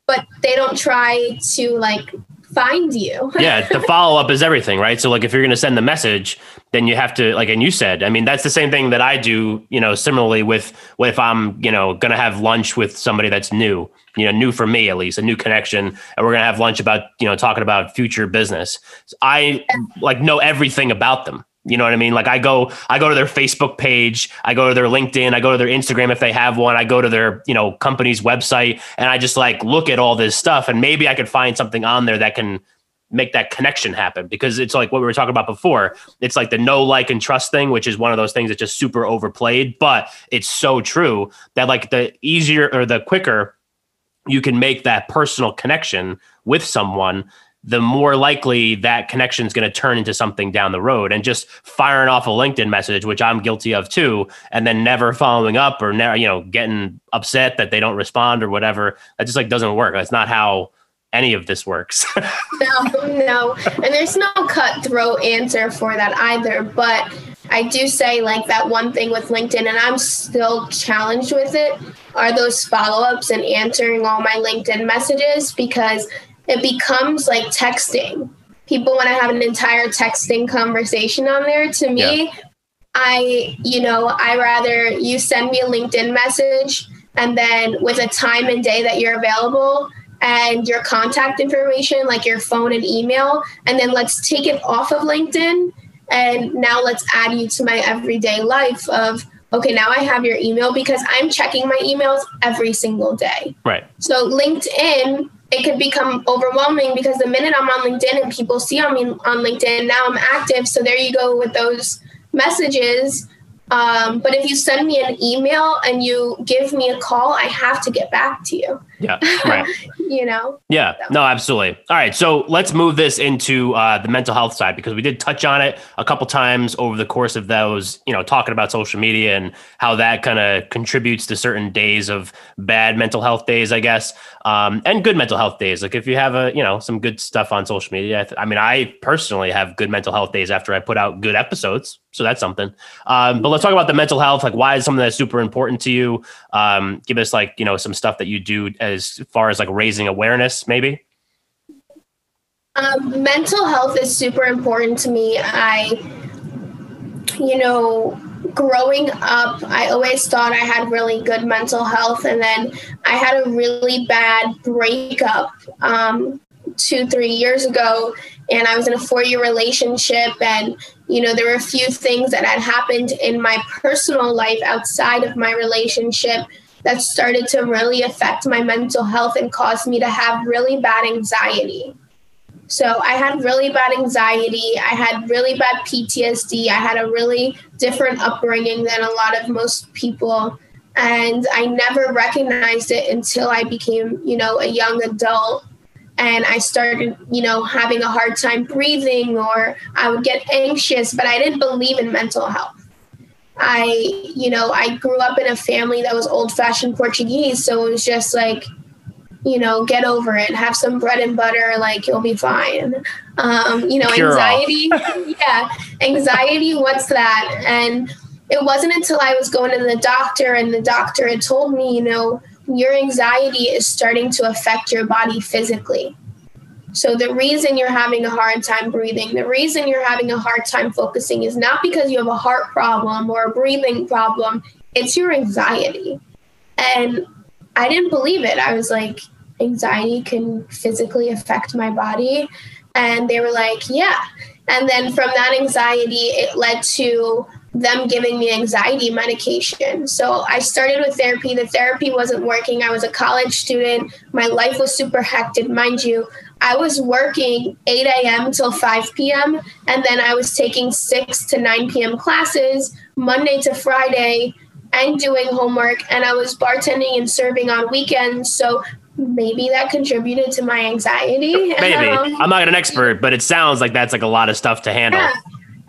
But they don't try to like find you. yeah, the follow up is everything, right? So like if you're going to send the message, then you have to like and you said, I mean that's the same thing that I do, you know, similarly with if I'm, you know, going to have lunch with somebody that's new, you know, new for me at least, a new connection, and we're going to have lunch about, you know, talking about future business. I like know everything about them. You know what I mean? Like I go, I go to their Facebook page, I go to their LinkedIn, I go to their Instagram if they have one, I go to their, you know, company's website and I just like look at all this stuff and maybe I could find something on there that can make that connection happen because it's like what we were talking about before. It's like the no like and trust thing, which is one of those things that's just super overplayed, but it's so true that like the easier or the quicker you can make that personal connection with someone the more likely that connection is going to turn into something down the road. And just firing off a LinkedIn message, which I'm guilty of too, and then never following up or never, you know, getting upset that they don't respond or whatever, that just like doesn't work. That's not how any of this works. no, no. And there's no cutthroat answer for that either. But I do say like that one thing with LinkedIn, and I'm still challenged with it, are those follow ups and answering all my LinkedIn messages because it becomes like texting. People want to have an entire texting conversation on there. To me, yeah. I, you know, I rather you send me a LinkedIn message and then with a time and day that you're available and your contact information, like your phone and email, and then let's take it off of LinkedIn and now let's add you to my everyday life of okay, now I have your email because I'm checking my emails every single day. Right. So LinkedIn it could become overwhelming because the minute I'm on LinkedIn and people see me on LinkedIn, now I'm active. So there you go with those messages. Um, but if you send me an email and you give me a call, I have to get back to you. Yeah. Right. you know? Yeah. So. No, absolutely. All right. So let's move this into uh, the mental health side because we did touch on it a couple times over the course of those, you know, talking about social media and how that kind of contributes to certain days of bad mental health days, I guess, um, and good mental health days. Like if you have a, you know, some good stuff on social media. I, th- I mean, I personally have good mental health days after I put out good episodes. So that's something. Um, but let's talk about the mental health. Like, why is something that's super important to you? Um, give us like, you know, some stuff that you do as far as like raising awareness, maybe? Um, mental health is super important to me. I, you know, growing up, I always thought I had really good mental health, and then I had a really bad breakup um, two, three years ago, and I was in a four year relationship, and you know, there were a few things that had happened in my personal life outside of my relationship that started to really affect my mental health and caused me to have really bad anxiety. So I had really bad anxiety. I had really bad PTSD. I had a really different upbringing than a lot of most people. And I never recognized it until I became, you know, a young adult. and I started, you know, having a hard time breathing or I would get anxious, but I didn't believe in mental health. I, you know, I grew up in a family that was old fashioned Portuguese. So it was just like, you know, get over it, have some bread and butter, like you'll be fine. Um, you know, anxiety. yeah. Anxiety, what's that? And it wasn't until I was going to the doctor and the doctor had told me, you know, your anxiety is starting to affect your body physically. So the reason you're having a hard time breathing, the reason you're having a hard time focusing is not because you have a heart problem or a breathing problem, it's your anxiety. And I didn't believe it. I was like, anxiety can physically affect my body. And they were like, yeah. And then from that anxiety, it led to them giving me anxiety medication. So I started with therapy. The therapy wasn't working. I was a college student. My life was super hectic. Mind you, I was working 8 a.m. till 5 p.m. And then I was taking 6 to 9 p.m. classes Monday to Friday and doing homework. And I was bartending and serving on weekends. So maybe that contributed to my anxiety. Maybe. Um, I'm not an expert, but it sounds like that's like a lot of stuff to handle. Yeah.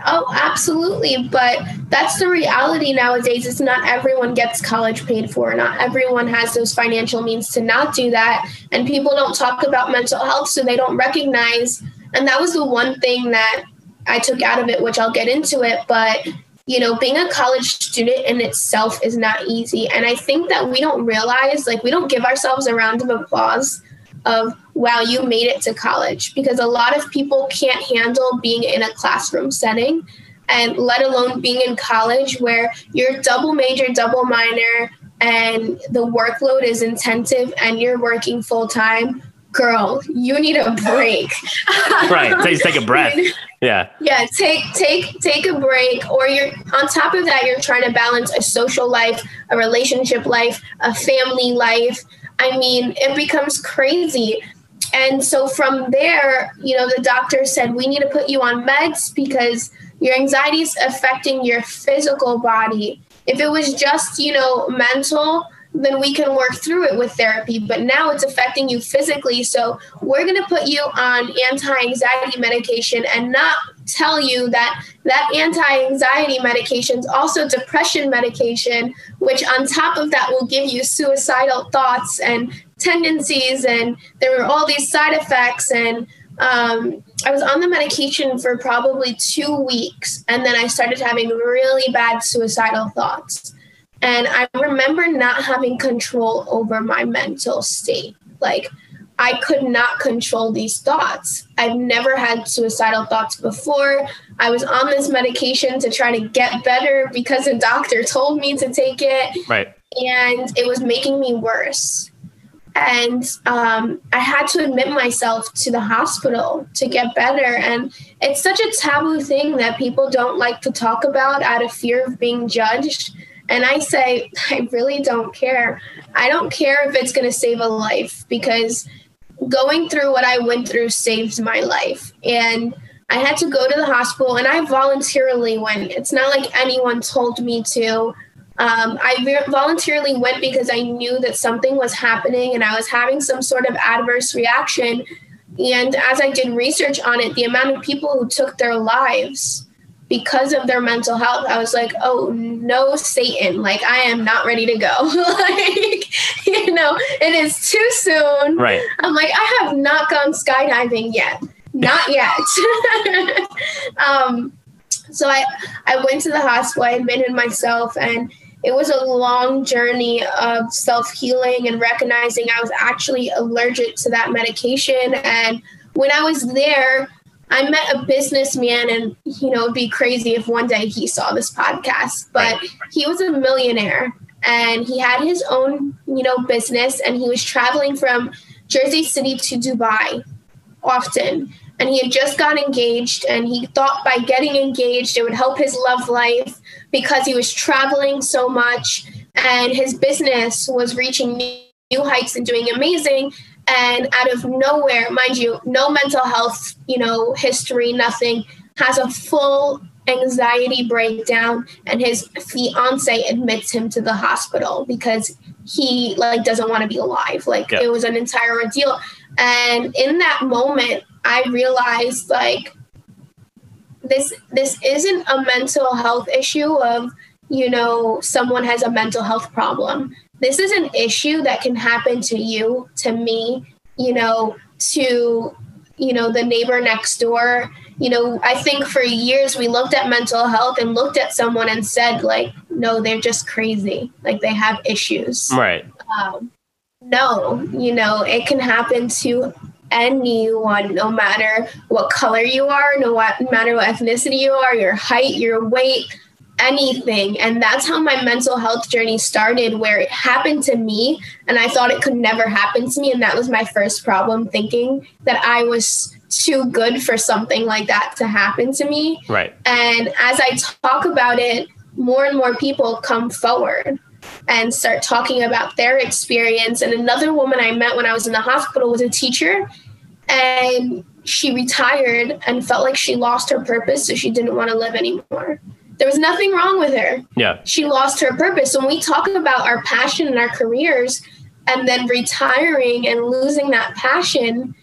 Oh, absolutely. But that's the reality nowadays. It's not everyone gets college paid for. Not everyone has those financial means to not do that. And people don't talk about mental health, so they don't recognize. And that was the one thing that I took out of it, which I'll get into it. But, you know, being a college student in itself is not easy. And I think that we don't realize, like, we don't give ourselves a round of applause of wow you made it to college. Because a lot of people can't handle being in a classroom setting and let alone being in college where you're double major double minor and the workload is intensive and you're working full time girl you need a break. Right take, take a breath. Yeah. Yeah take take take a break or you're on top of that you're trying to balance a social life a relationship life a family life. I mean, it becomes crazy. And so from there, you know, the doctor said, we need to put you on meds because your anxiety is affecting your physical body. If it was just, you know, mental, then we can work through it with therapy. But now it's affecting you physically. So we're going to put you on anti anxiety medication and not tell you that that anti anxiety medication is also depression medication, which on top of that will give you suicidal thoughts and tendencies. And there were all these side effects. And um, I was on the medication for probably two weeks. And then I started having really bad suicidal thoughts. And I remember not having control over my mental state. Like, I could not control these thoughts. I've never had suicidal thoughts before. I was on this medication to try to get better because a doctor told me to take it. Right. And it was making me worse. And um, I had to admit myself to the hospital to get better. And it's such a taboo thing that people don't like to talk about out of fear of being judged. And I say, I really don't care. I don't care if it's going to save a life because going through what I went through saved my life. And I had to go to the hospital and I voluntarily went. It's not like anyone told me to. Um, I voluntarily went because I knew that something was happening and I was having some sort of adverse reaction. And as I did research on it, the amount of people who took their lives because of their mental health, I was like, oh no, Satan, like I am not ready to go. like, you know, it is too soon. Right. I'm like, I have not gone skydiving yet. Not yet. um, so I, I went to the hospital, I admitted myself, and it was a long journey of self healing and recognizing I was actually allergic to that medication. And when I was there, I met a businessman, and you know, it'd be crazy if one day he saw this podcast, but he was a millionaire and he had his own, you know, business, and he was traveling from Jersey City to Dubai often. And he had just got engaged, and he thought by getting engaged, it would help his love life because he was traveling so much, and his business was reaching new heights and doing amazing. And out of nowhere mind you no mental health you know history nothing has a full anxiety breakdown. And his fiance admits him to the hospital because he like doesn't want to be alive. Like Yeah. it was an entire ordeal. And in that moment i realized like this this isn't a mental health issue of you know someone has a mental health problem. This is an issue that can happen to you to me you know to you know the neighbor next door. You know i think for years we looked at mental health and looked at someone and said like no they're just crazy. Like they have issues. Right. um, no, you know, it can happen to anyone, no matter what color you are, no matter what ethnicity you are, your height, your weight, anything. And that's how my mental health journey started, where it happened to me, and I thought it could never happen to me. And that was my first problem, thinking that I was too good for something like that to happen to me. Right. And as I talk about it, more and more people come forward and start talking about their experience. And another woman I met when I was in the hospital was a teacher, and she retired and felt like she lost her purpose, so she didn't want to live anymore. There was nothing wrong with her. Yeah. She lost her purpose. When we talk about our passion and our careers, and then retiring and losing that passion,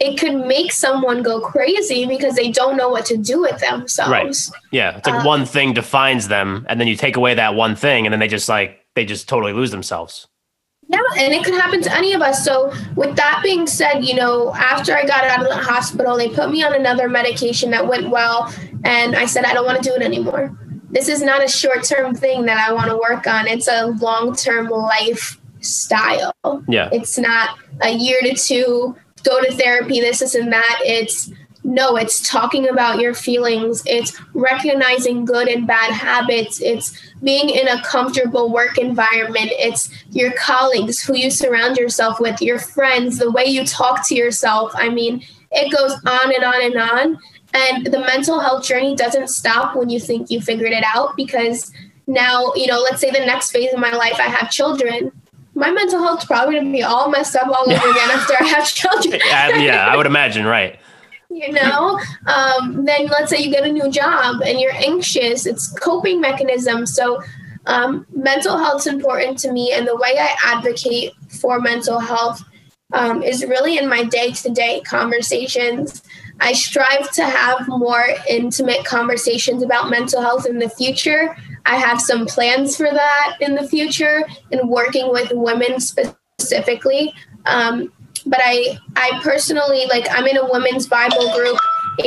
it could make someone go crazy because they don't know what to do with themselves. Right. Yeah. It's like Uh, one thing defines them, and then you take away that one thing, and then they just like they just totally lose themselves. Yeah, and it could happen to any of us. So, with that being said, you know, after I got out of the hospital, they put me on another medication that went well, and I said, I don't want to do it anymore. This is not a short term thing that I want to work on, it's a long term lifestyle. Yeah. It's not a year to two, go to therapy, this, this, and that. It's no, it's talking about your feelings. It's recognizing good and bad habits. It's being in a comfortable work environment. It's your colleagues, who you surround yourself with, your friends, the way you talk to yourself. I mean, it goes on and on and on. And the mental health journey doesn't stop when you think you figured it out because now, you know, let's say the next phase of my life, I have children. My mental health's probably gonna be all messed up all over again after I have children. Uh, yeah, I would imagine. Right. You know? Um, then let's say you get a new job and you're anxious it's coping mechanism. So um, mental health's important to me and the way i advocate for mental health um, is really in my day-to-day conversations. I strive to have more intimate conversations about mental health in the future. I have some plans for that in the future and working with women specifically. Um, but I I personally like I'm in a women's Bible group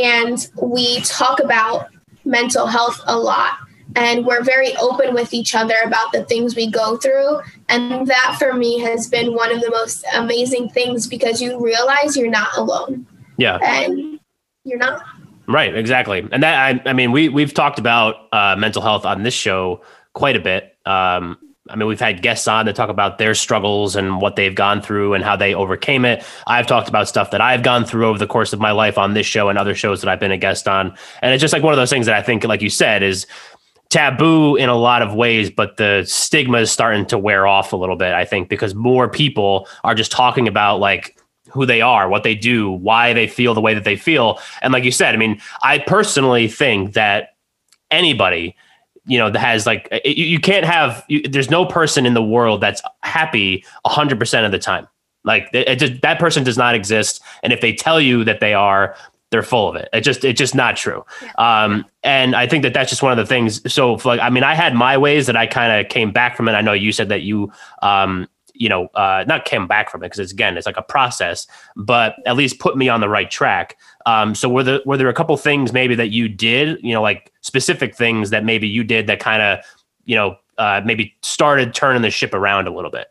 and we talk about mental health a lot and we're very open with each other about the things we go through and that for me has been one of the most amazing things because you realize you're not alone Yeah. and you're not Right, exactly. And that I, I mean, we we've talked about uh, mental health on this show quite a bit. Um, I mean, we've had guests on to talk about their struggles and what they've gone through and how they overcame it. I've talked about stuff that I've gone through over the course of my life on this show and other shows that I've been a guest on. And it's just like one of those things that I think, like you said, is taboo in a lot of ways, but the stigma is starting to wear off a little bit, I think, because more people are just talking about like who they are, what they do, why they feel the way that they feel. And like you said, I mean, I personally think that anybody, you know, that has like, you, you can't have, you, there's no person in the world that's happy 100% of the time. Like just, that person does not exist. And if they tell you that they are, they're full of it. It just, it's just not true. Um, and I think that that's just one of the things. So like, I mean, I had my ways that I kind of came back from it. I know you said that you, um, you know, uh, not came back from it because it's again, it's like a process, but at least put me on the right track. Um, so were there were there a couple things maybe that you did, you know, like specific things that maybe you did that kind of, you know, uh, maybe started turning the ship around a little bit?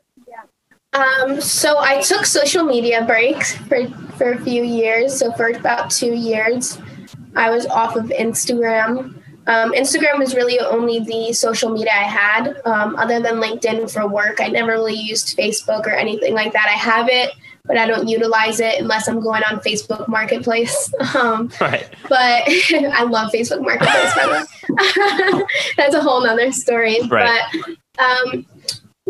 Um, so I took social media breaks for, for a few years. So for about two years, I was off of Instagram. Um, Instagram was really only the social media I had, um, other than LinkedIn for work. I never really used Facebook or anything like that. I have it, but I don't utilize it unless I'm going on Facebook Marketplace. Um, Right. but I love Facebook Marketplace, by the way. That's a whole nother story. Right. But um,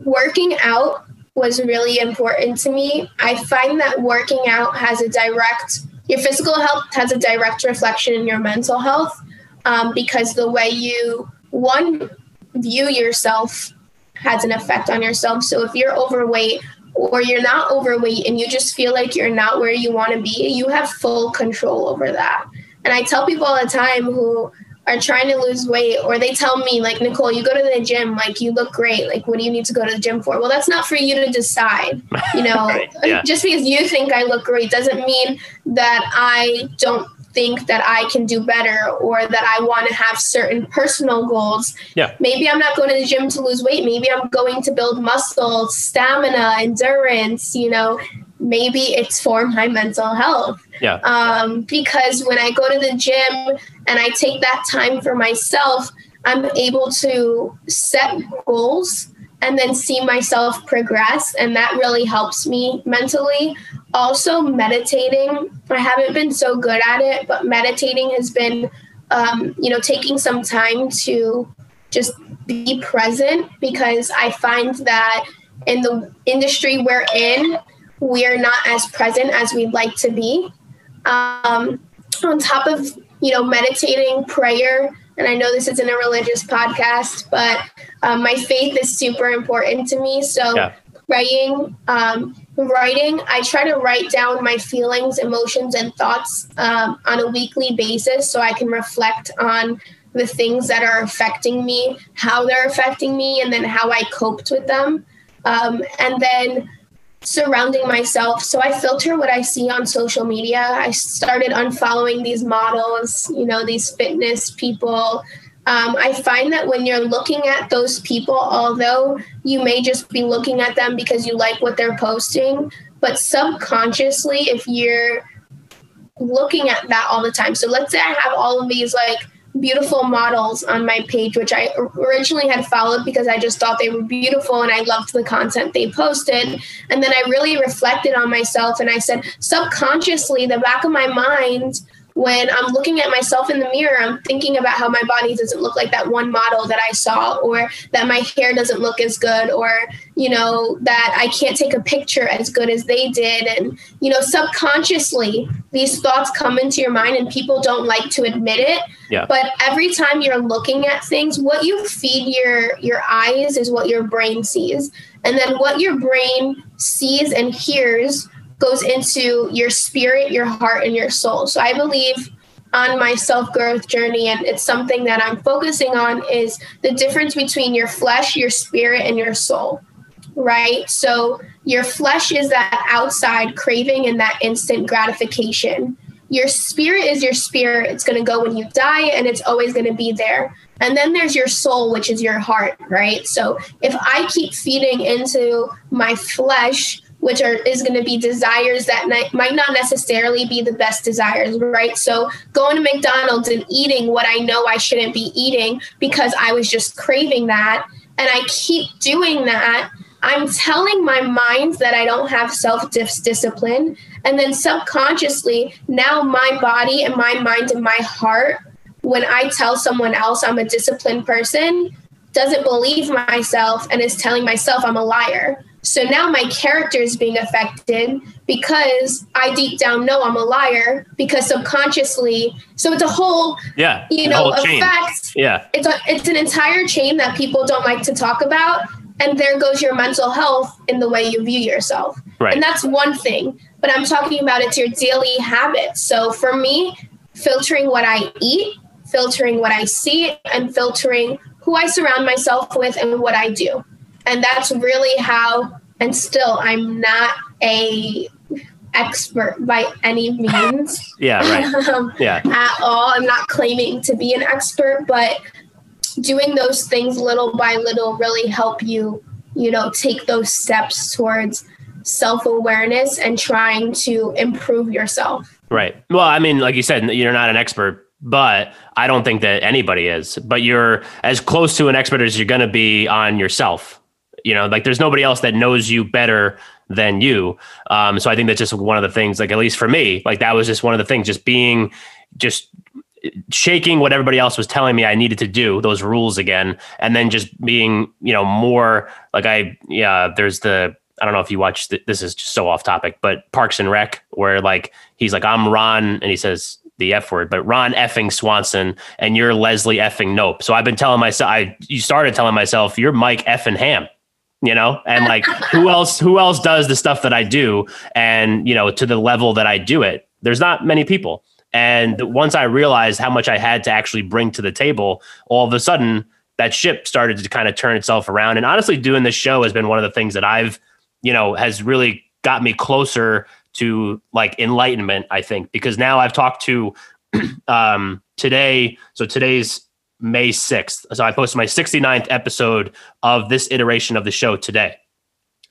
working out was really important to me. I find that working out has a direct, your physical health has a direct reflection in your mental health. Um, because the way you one view yourself has an effect on yourself. So if you're overweight or you're not overweight and you just feel like you're not where you want to be, you have full control over that. And I tell people all the time who are trying to lose weight or they tell me like Nicole you go to the gym like you look great like what do you need to go to the gym for well that's not for you to decide you know right, yeah. just because you think I look great doesn't mean that I don't think that I can do better or that I want to have certain personal goals. Yeah. Maybe I'm not going to the gym to lose weight. Maybe I'm going to build muscle, stamina, endurance, you know, maybe it's for my mental health. Yeah. Um, because when I go to the gym and I take that time for myself, I'm able to set goals and then see myself progress. And that really helps me mentally. Also, meditating. I haven't been so good at it, but meditating has been, um, you know, taking some time to just be present because I find that in the industry we're in, we are not as present as we'd like to be. Um, on top of, you know, meditating, prayer, and I know this isn't a religious podcast, but um, my faith is super important to me. So yeah. writing, um, writing, I try to write down my feelings, emotions, and thoughts um, on a weekly basis so I can reflect on the things that are affecting me, how they're affecting me, and then how I coped with them. Um, and then surrounding myself. So I filter what I see on social media. I started unfollowing these models, you know, these fitness people. Um, I find that when you're looking at those people, although you may just be looking at them because you like what they're posting, but subconsciously, if you're looking at that all the time, so let's say I have all of these like beautiful models on my page, which I originally had followed because I just thought they were beautiful and I loved the content they posted. And then I really reflected on myself and I said, subconsciously, the back of my mind when I'm looking at myself in the mirror, I'm thinking about how my body doesn't look like that one model that I saw, or that my hair doesn't look as good, or, you know, that I can't take a picture as good as they did. And, you know, subconsciously, these thoughts come into your mind and people don't like to admit it. Yeah. But every time you're looking at things, what you feed your your eyes is what your brain sees. And then what your brain sees and hears goes into your spirit, your heart, and your soul. So I believe on my self growth journey, and it's something that I'm focusing on, is the difference between your flesh, your spirit, and your soul. Right? So your flesh is that outside craving and that instant gratification. Your spirit is your spirit. It's going to go when you die, and it's always going to be there. And then there's your soul, which is your heart, right? So if I keep feeding into my flesh, which are is going to be desires that might not necessarily be the best desires, right? So going to McDonald's and eating what I know I shouldn't be eating because I was just craving that, and I keep doing that. I'm telling my mind that I don't have self discipline. And then subconsciously, now my body and my mind and my heart, when I tell someone else I'm a disciplined person, doesn't believe myself and is telling myself I'm a liar. So now my character is being affected because I deep down know I'm a liar because subconsciously. So it's a whole, yeah, you know, effect. Yeah, it's a, it's an entire chain that people don't like to talk about, and there goes your mental health in the way you view yourself. Right, and that's one thing. But I'm talking about it's your daily habits. So for me, filtering what I eat, filtering what I see, and filtering who I surround myself with and what I do and that's really how and still i'm not a expert by any means. Yeah right. Um, yeah. at all. I'm not claiming to be an expert but doing those things little by little really help you you know take those steps towards self-awareness and trying to improve yourself. Right. Well i mean like you said you're not an expert but I don't think that anybody is. But you're as close to an expert as you're going to be on yourself you know, like there's nobody else that knows you better than you. Um, so I think that's just one of the things, like at least for me, like that was just one of the things, just being, just shaking what everybody else was telling me I needed to do, those rules again, and then just being, you know, more like I, yeah, there's the I don't know if you watched. Th- this is just so off topic, but Parks and Rec, where like he's like I'm Ron, and he says the F word, but Ron effing Swanson, and you're Leslie effing Knope. So I've been telling myself, I you started telling myself you're Mike effing Ham you know? And like who else who else does the stuff that i do? And you know to the level that i do it there's not many people. And once i realized how much i had to actually bring to the table all of a sudden that ship started to kind of turn itself around. And honestly doing this show has been one of the things that i've you know has really got me closer to like enlightenment i think. Because now i've talked to um today so today's May 6th. So I posted my 69th episode of this iteration of the show today.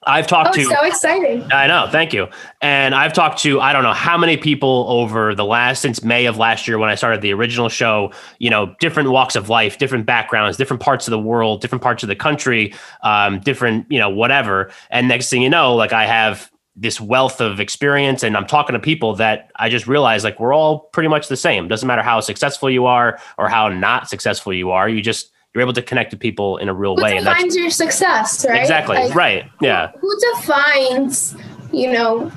I've talked oh, to so exciting. I know, thank you. And I've talked to I don't know how many people over the last since May of last year when I started the original show, you know, different walks of life, different backgrounds, different parts of the world, different parts of the country, um, different, you know, whatever. And next thing you know, like I have this wealth of experience and I'm talking to people that I just realize like we're all pretty much the same. Doesn't matter how successful you are or how not successful you are. You just you're able to connect to people in a real who way. Who defines your success, right? Exactly. Like, right. Yeah. Who, who defines, you know,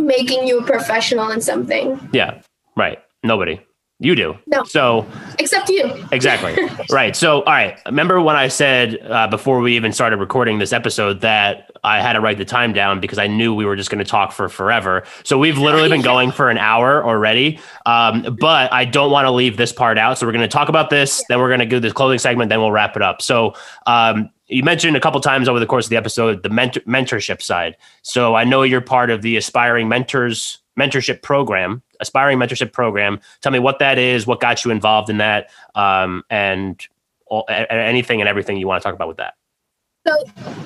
making you a professional in something? Yeah. Right. Nobody. You do. No. So, except you. Exactly. right. So, all right. Remember when I said uh, before we even started recording this episode that I had to write the time down because I knew we were just going to talk for forever. So we've literally been going for an hour already. Um, but I don't want to leave this part out. So we're going to talk about this. Then we're going to do this clothing segment. Then we'll wrap it up. So um, you mentioned a couple times over the course of the episode the mentor- mentorship side. So I know you're part of the aspiring mentors mentorship program, aspiring mentorship program. Tell me what that is, what got you involved in that, um, and all, anything and everything you want to talk about with that. So,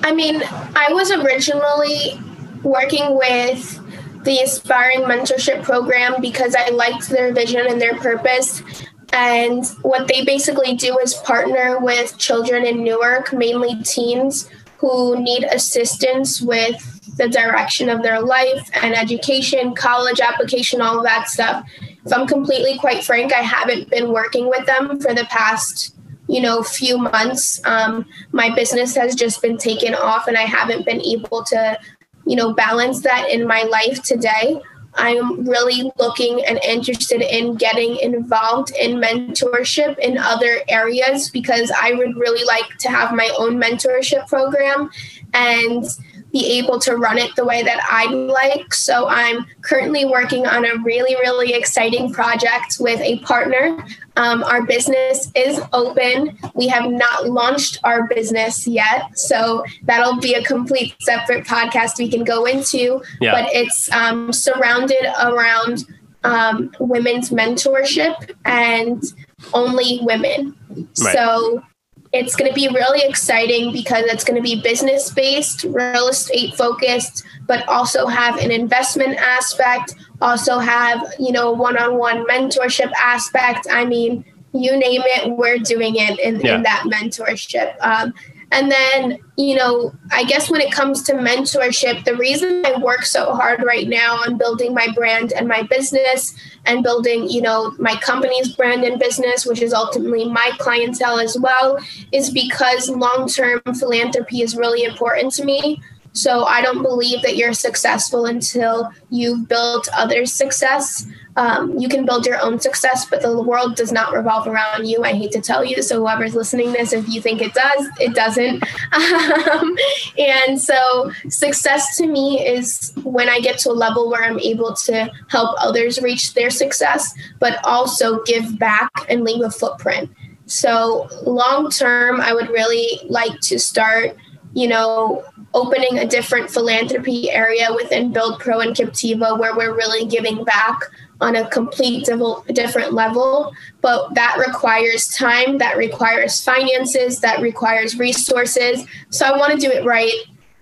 I mean, I was originally working with the Aspiring Mentorship Program because I liked their vision and their purpose. And what they basically do is partner with children in Newark, mainly teens, who need assistance with the direction of their life and education, college application, all of that stuff. If I'm completely quite frank, I haven't been working with them for the past, you know, few months. Um, my business has just been taken off and I haven't been able to, you know, balance that in my life today. I'm really looking and interested in getting involved in mentorship in other areas because I would really like to have my own mentorship program and be able to run it the way that I'd like. So I'm currently working on a really, really exciting project with a partner. Um, our business is open. We have not launched our business yet. So that'll be a complete separate podcast we can go into. Yeah. But it's um, surrounded around um, women's mentorship and only women. Right. So it's going to be really exciting because it's going to be business based, real estate focused, but also have an investment aspect, also have, you know, one on one mentorship aspect. I mean, you name it, we're doing it in, yeah. in that mentorship. Um, and then, you know, I guess when it comes to mentorship, the reason I work so hard right now on building my brand and my business and building, you know, my company's brand and business, which is ultimately my clientele as well, is because long term philanthropy is really important to me. So I don't believe that you're successful until you've built others' success. Um, you can build your own success, but the world does not revolve around you. I hate to tell you. So whoever's listening this, if you think it does, it doesn't. Um, and so success to me is when I get to a level where I'm able to help others reach their success, but also give back and leave a footprint. So long term, I would really like to start, you know, opening a different philanthropy area within Build Pro and Captiva where we're really giving back on a complete different level. But that requires time, that requires finances, that requires resources. So I want to do it right.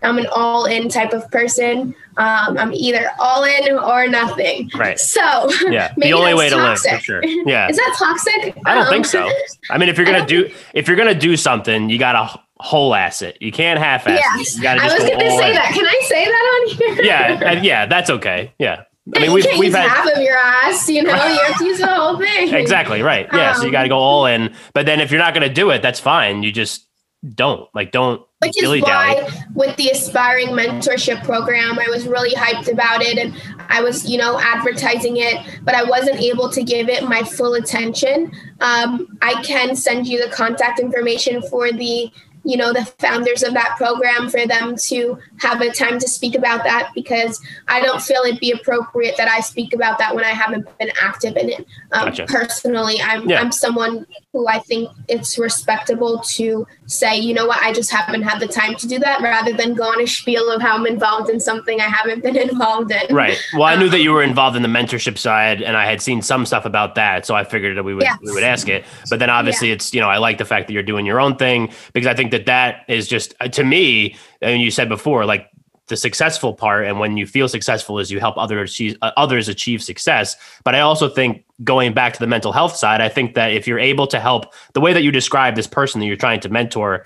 I'm an all in type of person. Um, I'm either all in or nothing. Right. So yeah, the only way toxic. to live for sure. Yeah. Is that toxic? I don't um, think so. I mean, if you're gonna do if you're gonna do something, you gotta whole ass it. You can't half ass yes. it. I was going to say that. Can I say that on here? yeah, yeah, that's okay. Yeah. I mean, we've, we've had half of your ass, you know, you have to use the whole thing. Exactly. Right. Yeah. Um, so you got to go all in. But then if you're not going to do it, that's fine. You just don't like, don't, which is why with the aspiring mentorship program i was really hyped about it and i was you know advertising it but i wasn't able to give it my full attention um, i can send you the contact information for the you know the founders of that program for them to have a time to speak about that because I don't feel it'd be appropriate that I speak about that when I haven't been active in it. Um, gotcha. Personally, I'm yeah. I'm someone who I think it's respectable to say, you know what, I just haven't had the time to do that, rather than go on a spiel of how I'm involved in something I haven't been involved in. Right. Well, I knew that you were involved in the mentorship side, and I had seen some stuff about that, so I figured that we would yes. we would ask it. But then obviously, yeah. it's you know I like the fact that you're doing your own thing because I think that that is just uh, to me. I mean, you said before, like the successful part and when you feel successful is you help others achieve, uh, others achieve success but i also think going back to the mental health side i think that if you're able to help the way that you describe this person that you're trying to mentor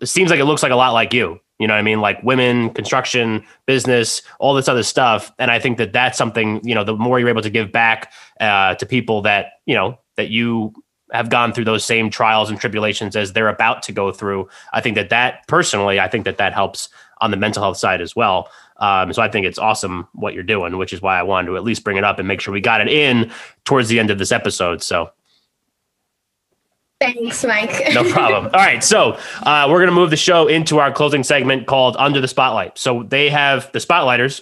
it seems like it looks like a lot like you you know what i mean like women construction business all this other stuff and i think that that's something you know the more you're able to give back uh, to people that you know that you have gone through those same trials and tribulations as they're about to go through i think that that personally i think that that helps on the mental health side as well. Um, so I think it's awesome what you're doing, which is why I wanted to at least bring it up and make sure we got it in towards the end of this episode. So Thanks, Mike. no problem. All right. So uh, we're going to move the show into our closing segment called Under the Spotlight. So they have the Spotlighters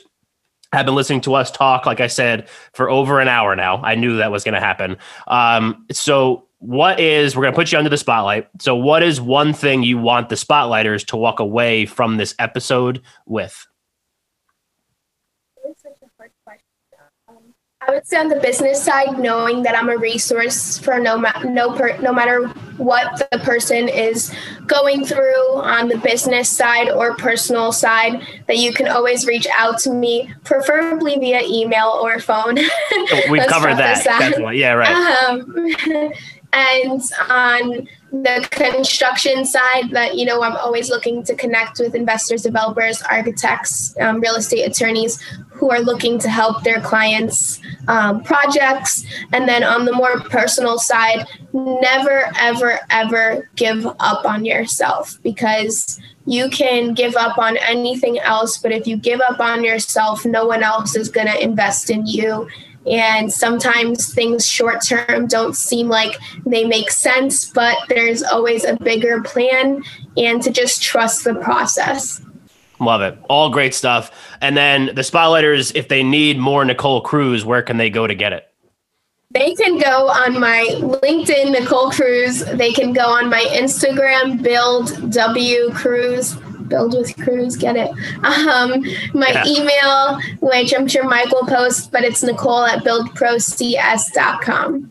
have been listening to us talk, like I said, for over an hour now. I knew that was going to happen. Um, so what is we're going to put you under the spotlight so what is one thing you want the spotlighters to walk away from this episode with I would say on the business side, knowing that I'm a resource for no ma- no per- no matter what the person is going through on the business side or personal side, that you can always reach out to me, preferably via email or phone. We've covered that. Yeah, right. Um, and on the construction side that you know i'm always looking to connect with investors developers architects um, real estate attorneys who are looking to help their clients um, projects. And then on the more personal side never ever ever give up on yourself because you can give up on anything else but if you give up on yourself no one else is going to invest in you and sometimes things short term don't seem like they make sense, but there's always a bigger plan and to just trust the process. Love it. All great stuff. And then the spotlighters, if they need more Nicole Cruz, where can they go to get it? They can go on my LinkedIn, Nicole Cruz. They can go on my Instagram, Build W Cruz build with Cruz get it. Um, my yeah. email, which I'm sure Mike will post, but it's Nicole at buildprocs.com.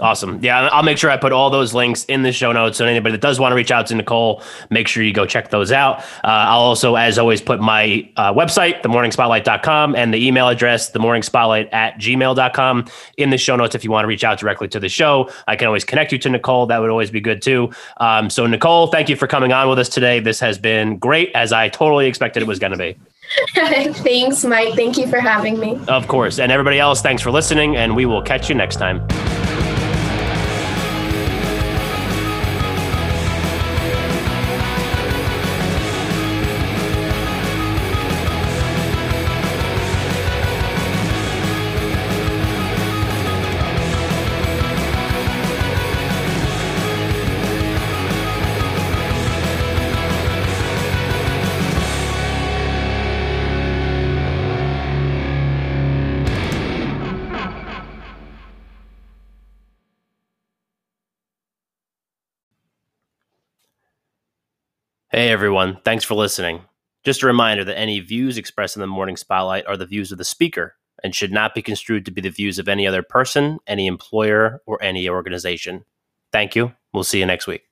Awesome. Yeah, I'll make sure I put all those links in the show notes. So anybody that does want to reach out to Nicole, make sure you go check those out. Uh, I'll also, as always, put my uh, website, themorningspotlight.com, and the email address, themorningspotlight at gmail.com, in the show notes if you want to reach out directly to the show. I can always connect you to Nicole. That would always be good too. Um, so, Nicole, thank you for coming on with us today. This has been great, as I totally expected it was going to be. thanks, Mike. Thank you for having me. Of course. And everybody else, thanks for listening, and we will catch you next time. Hey everyone, thanks for listening. Just a reminder that any views expressed in the morning spotlight are the views of the speaker and should not be construed to be the views of any other person, any employer, or any organization. Thank you. We'll see you next week.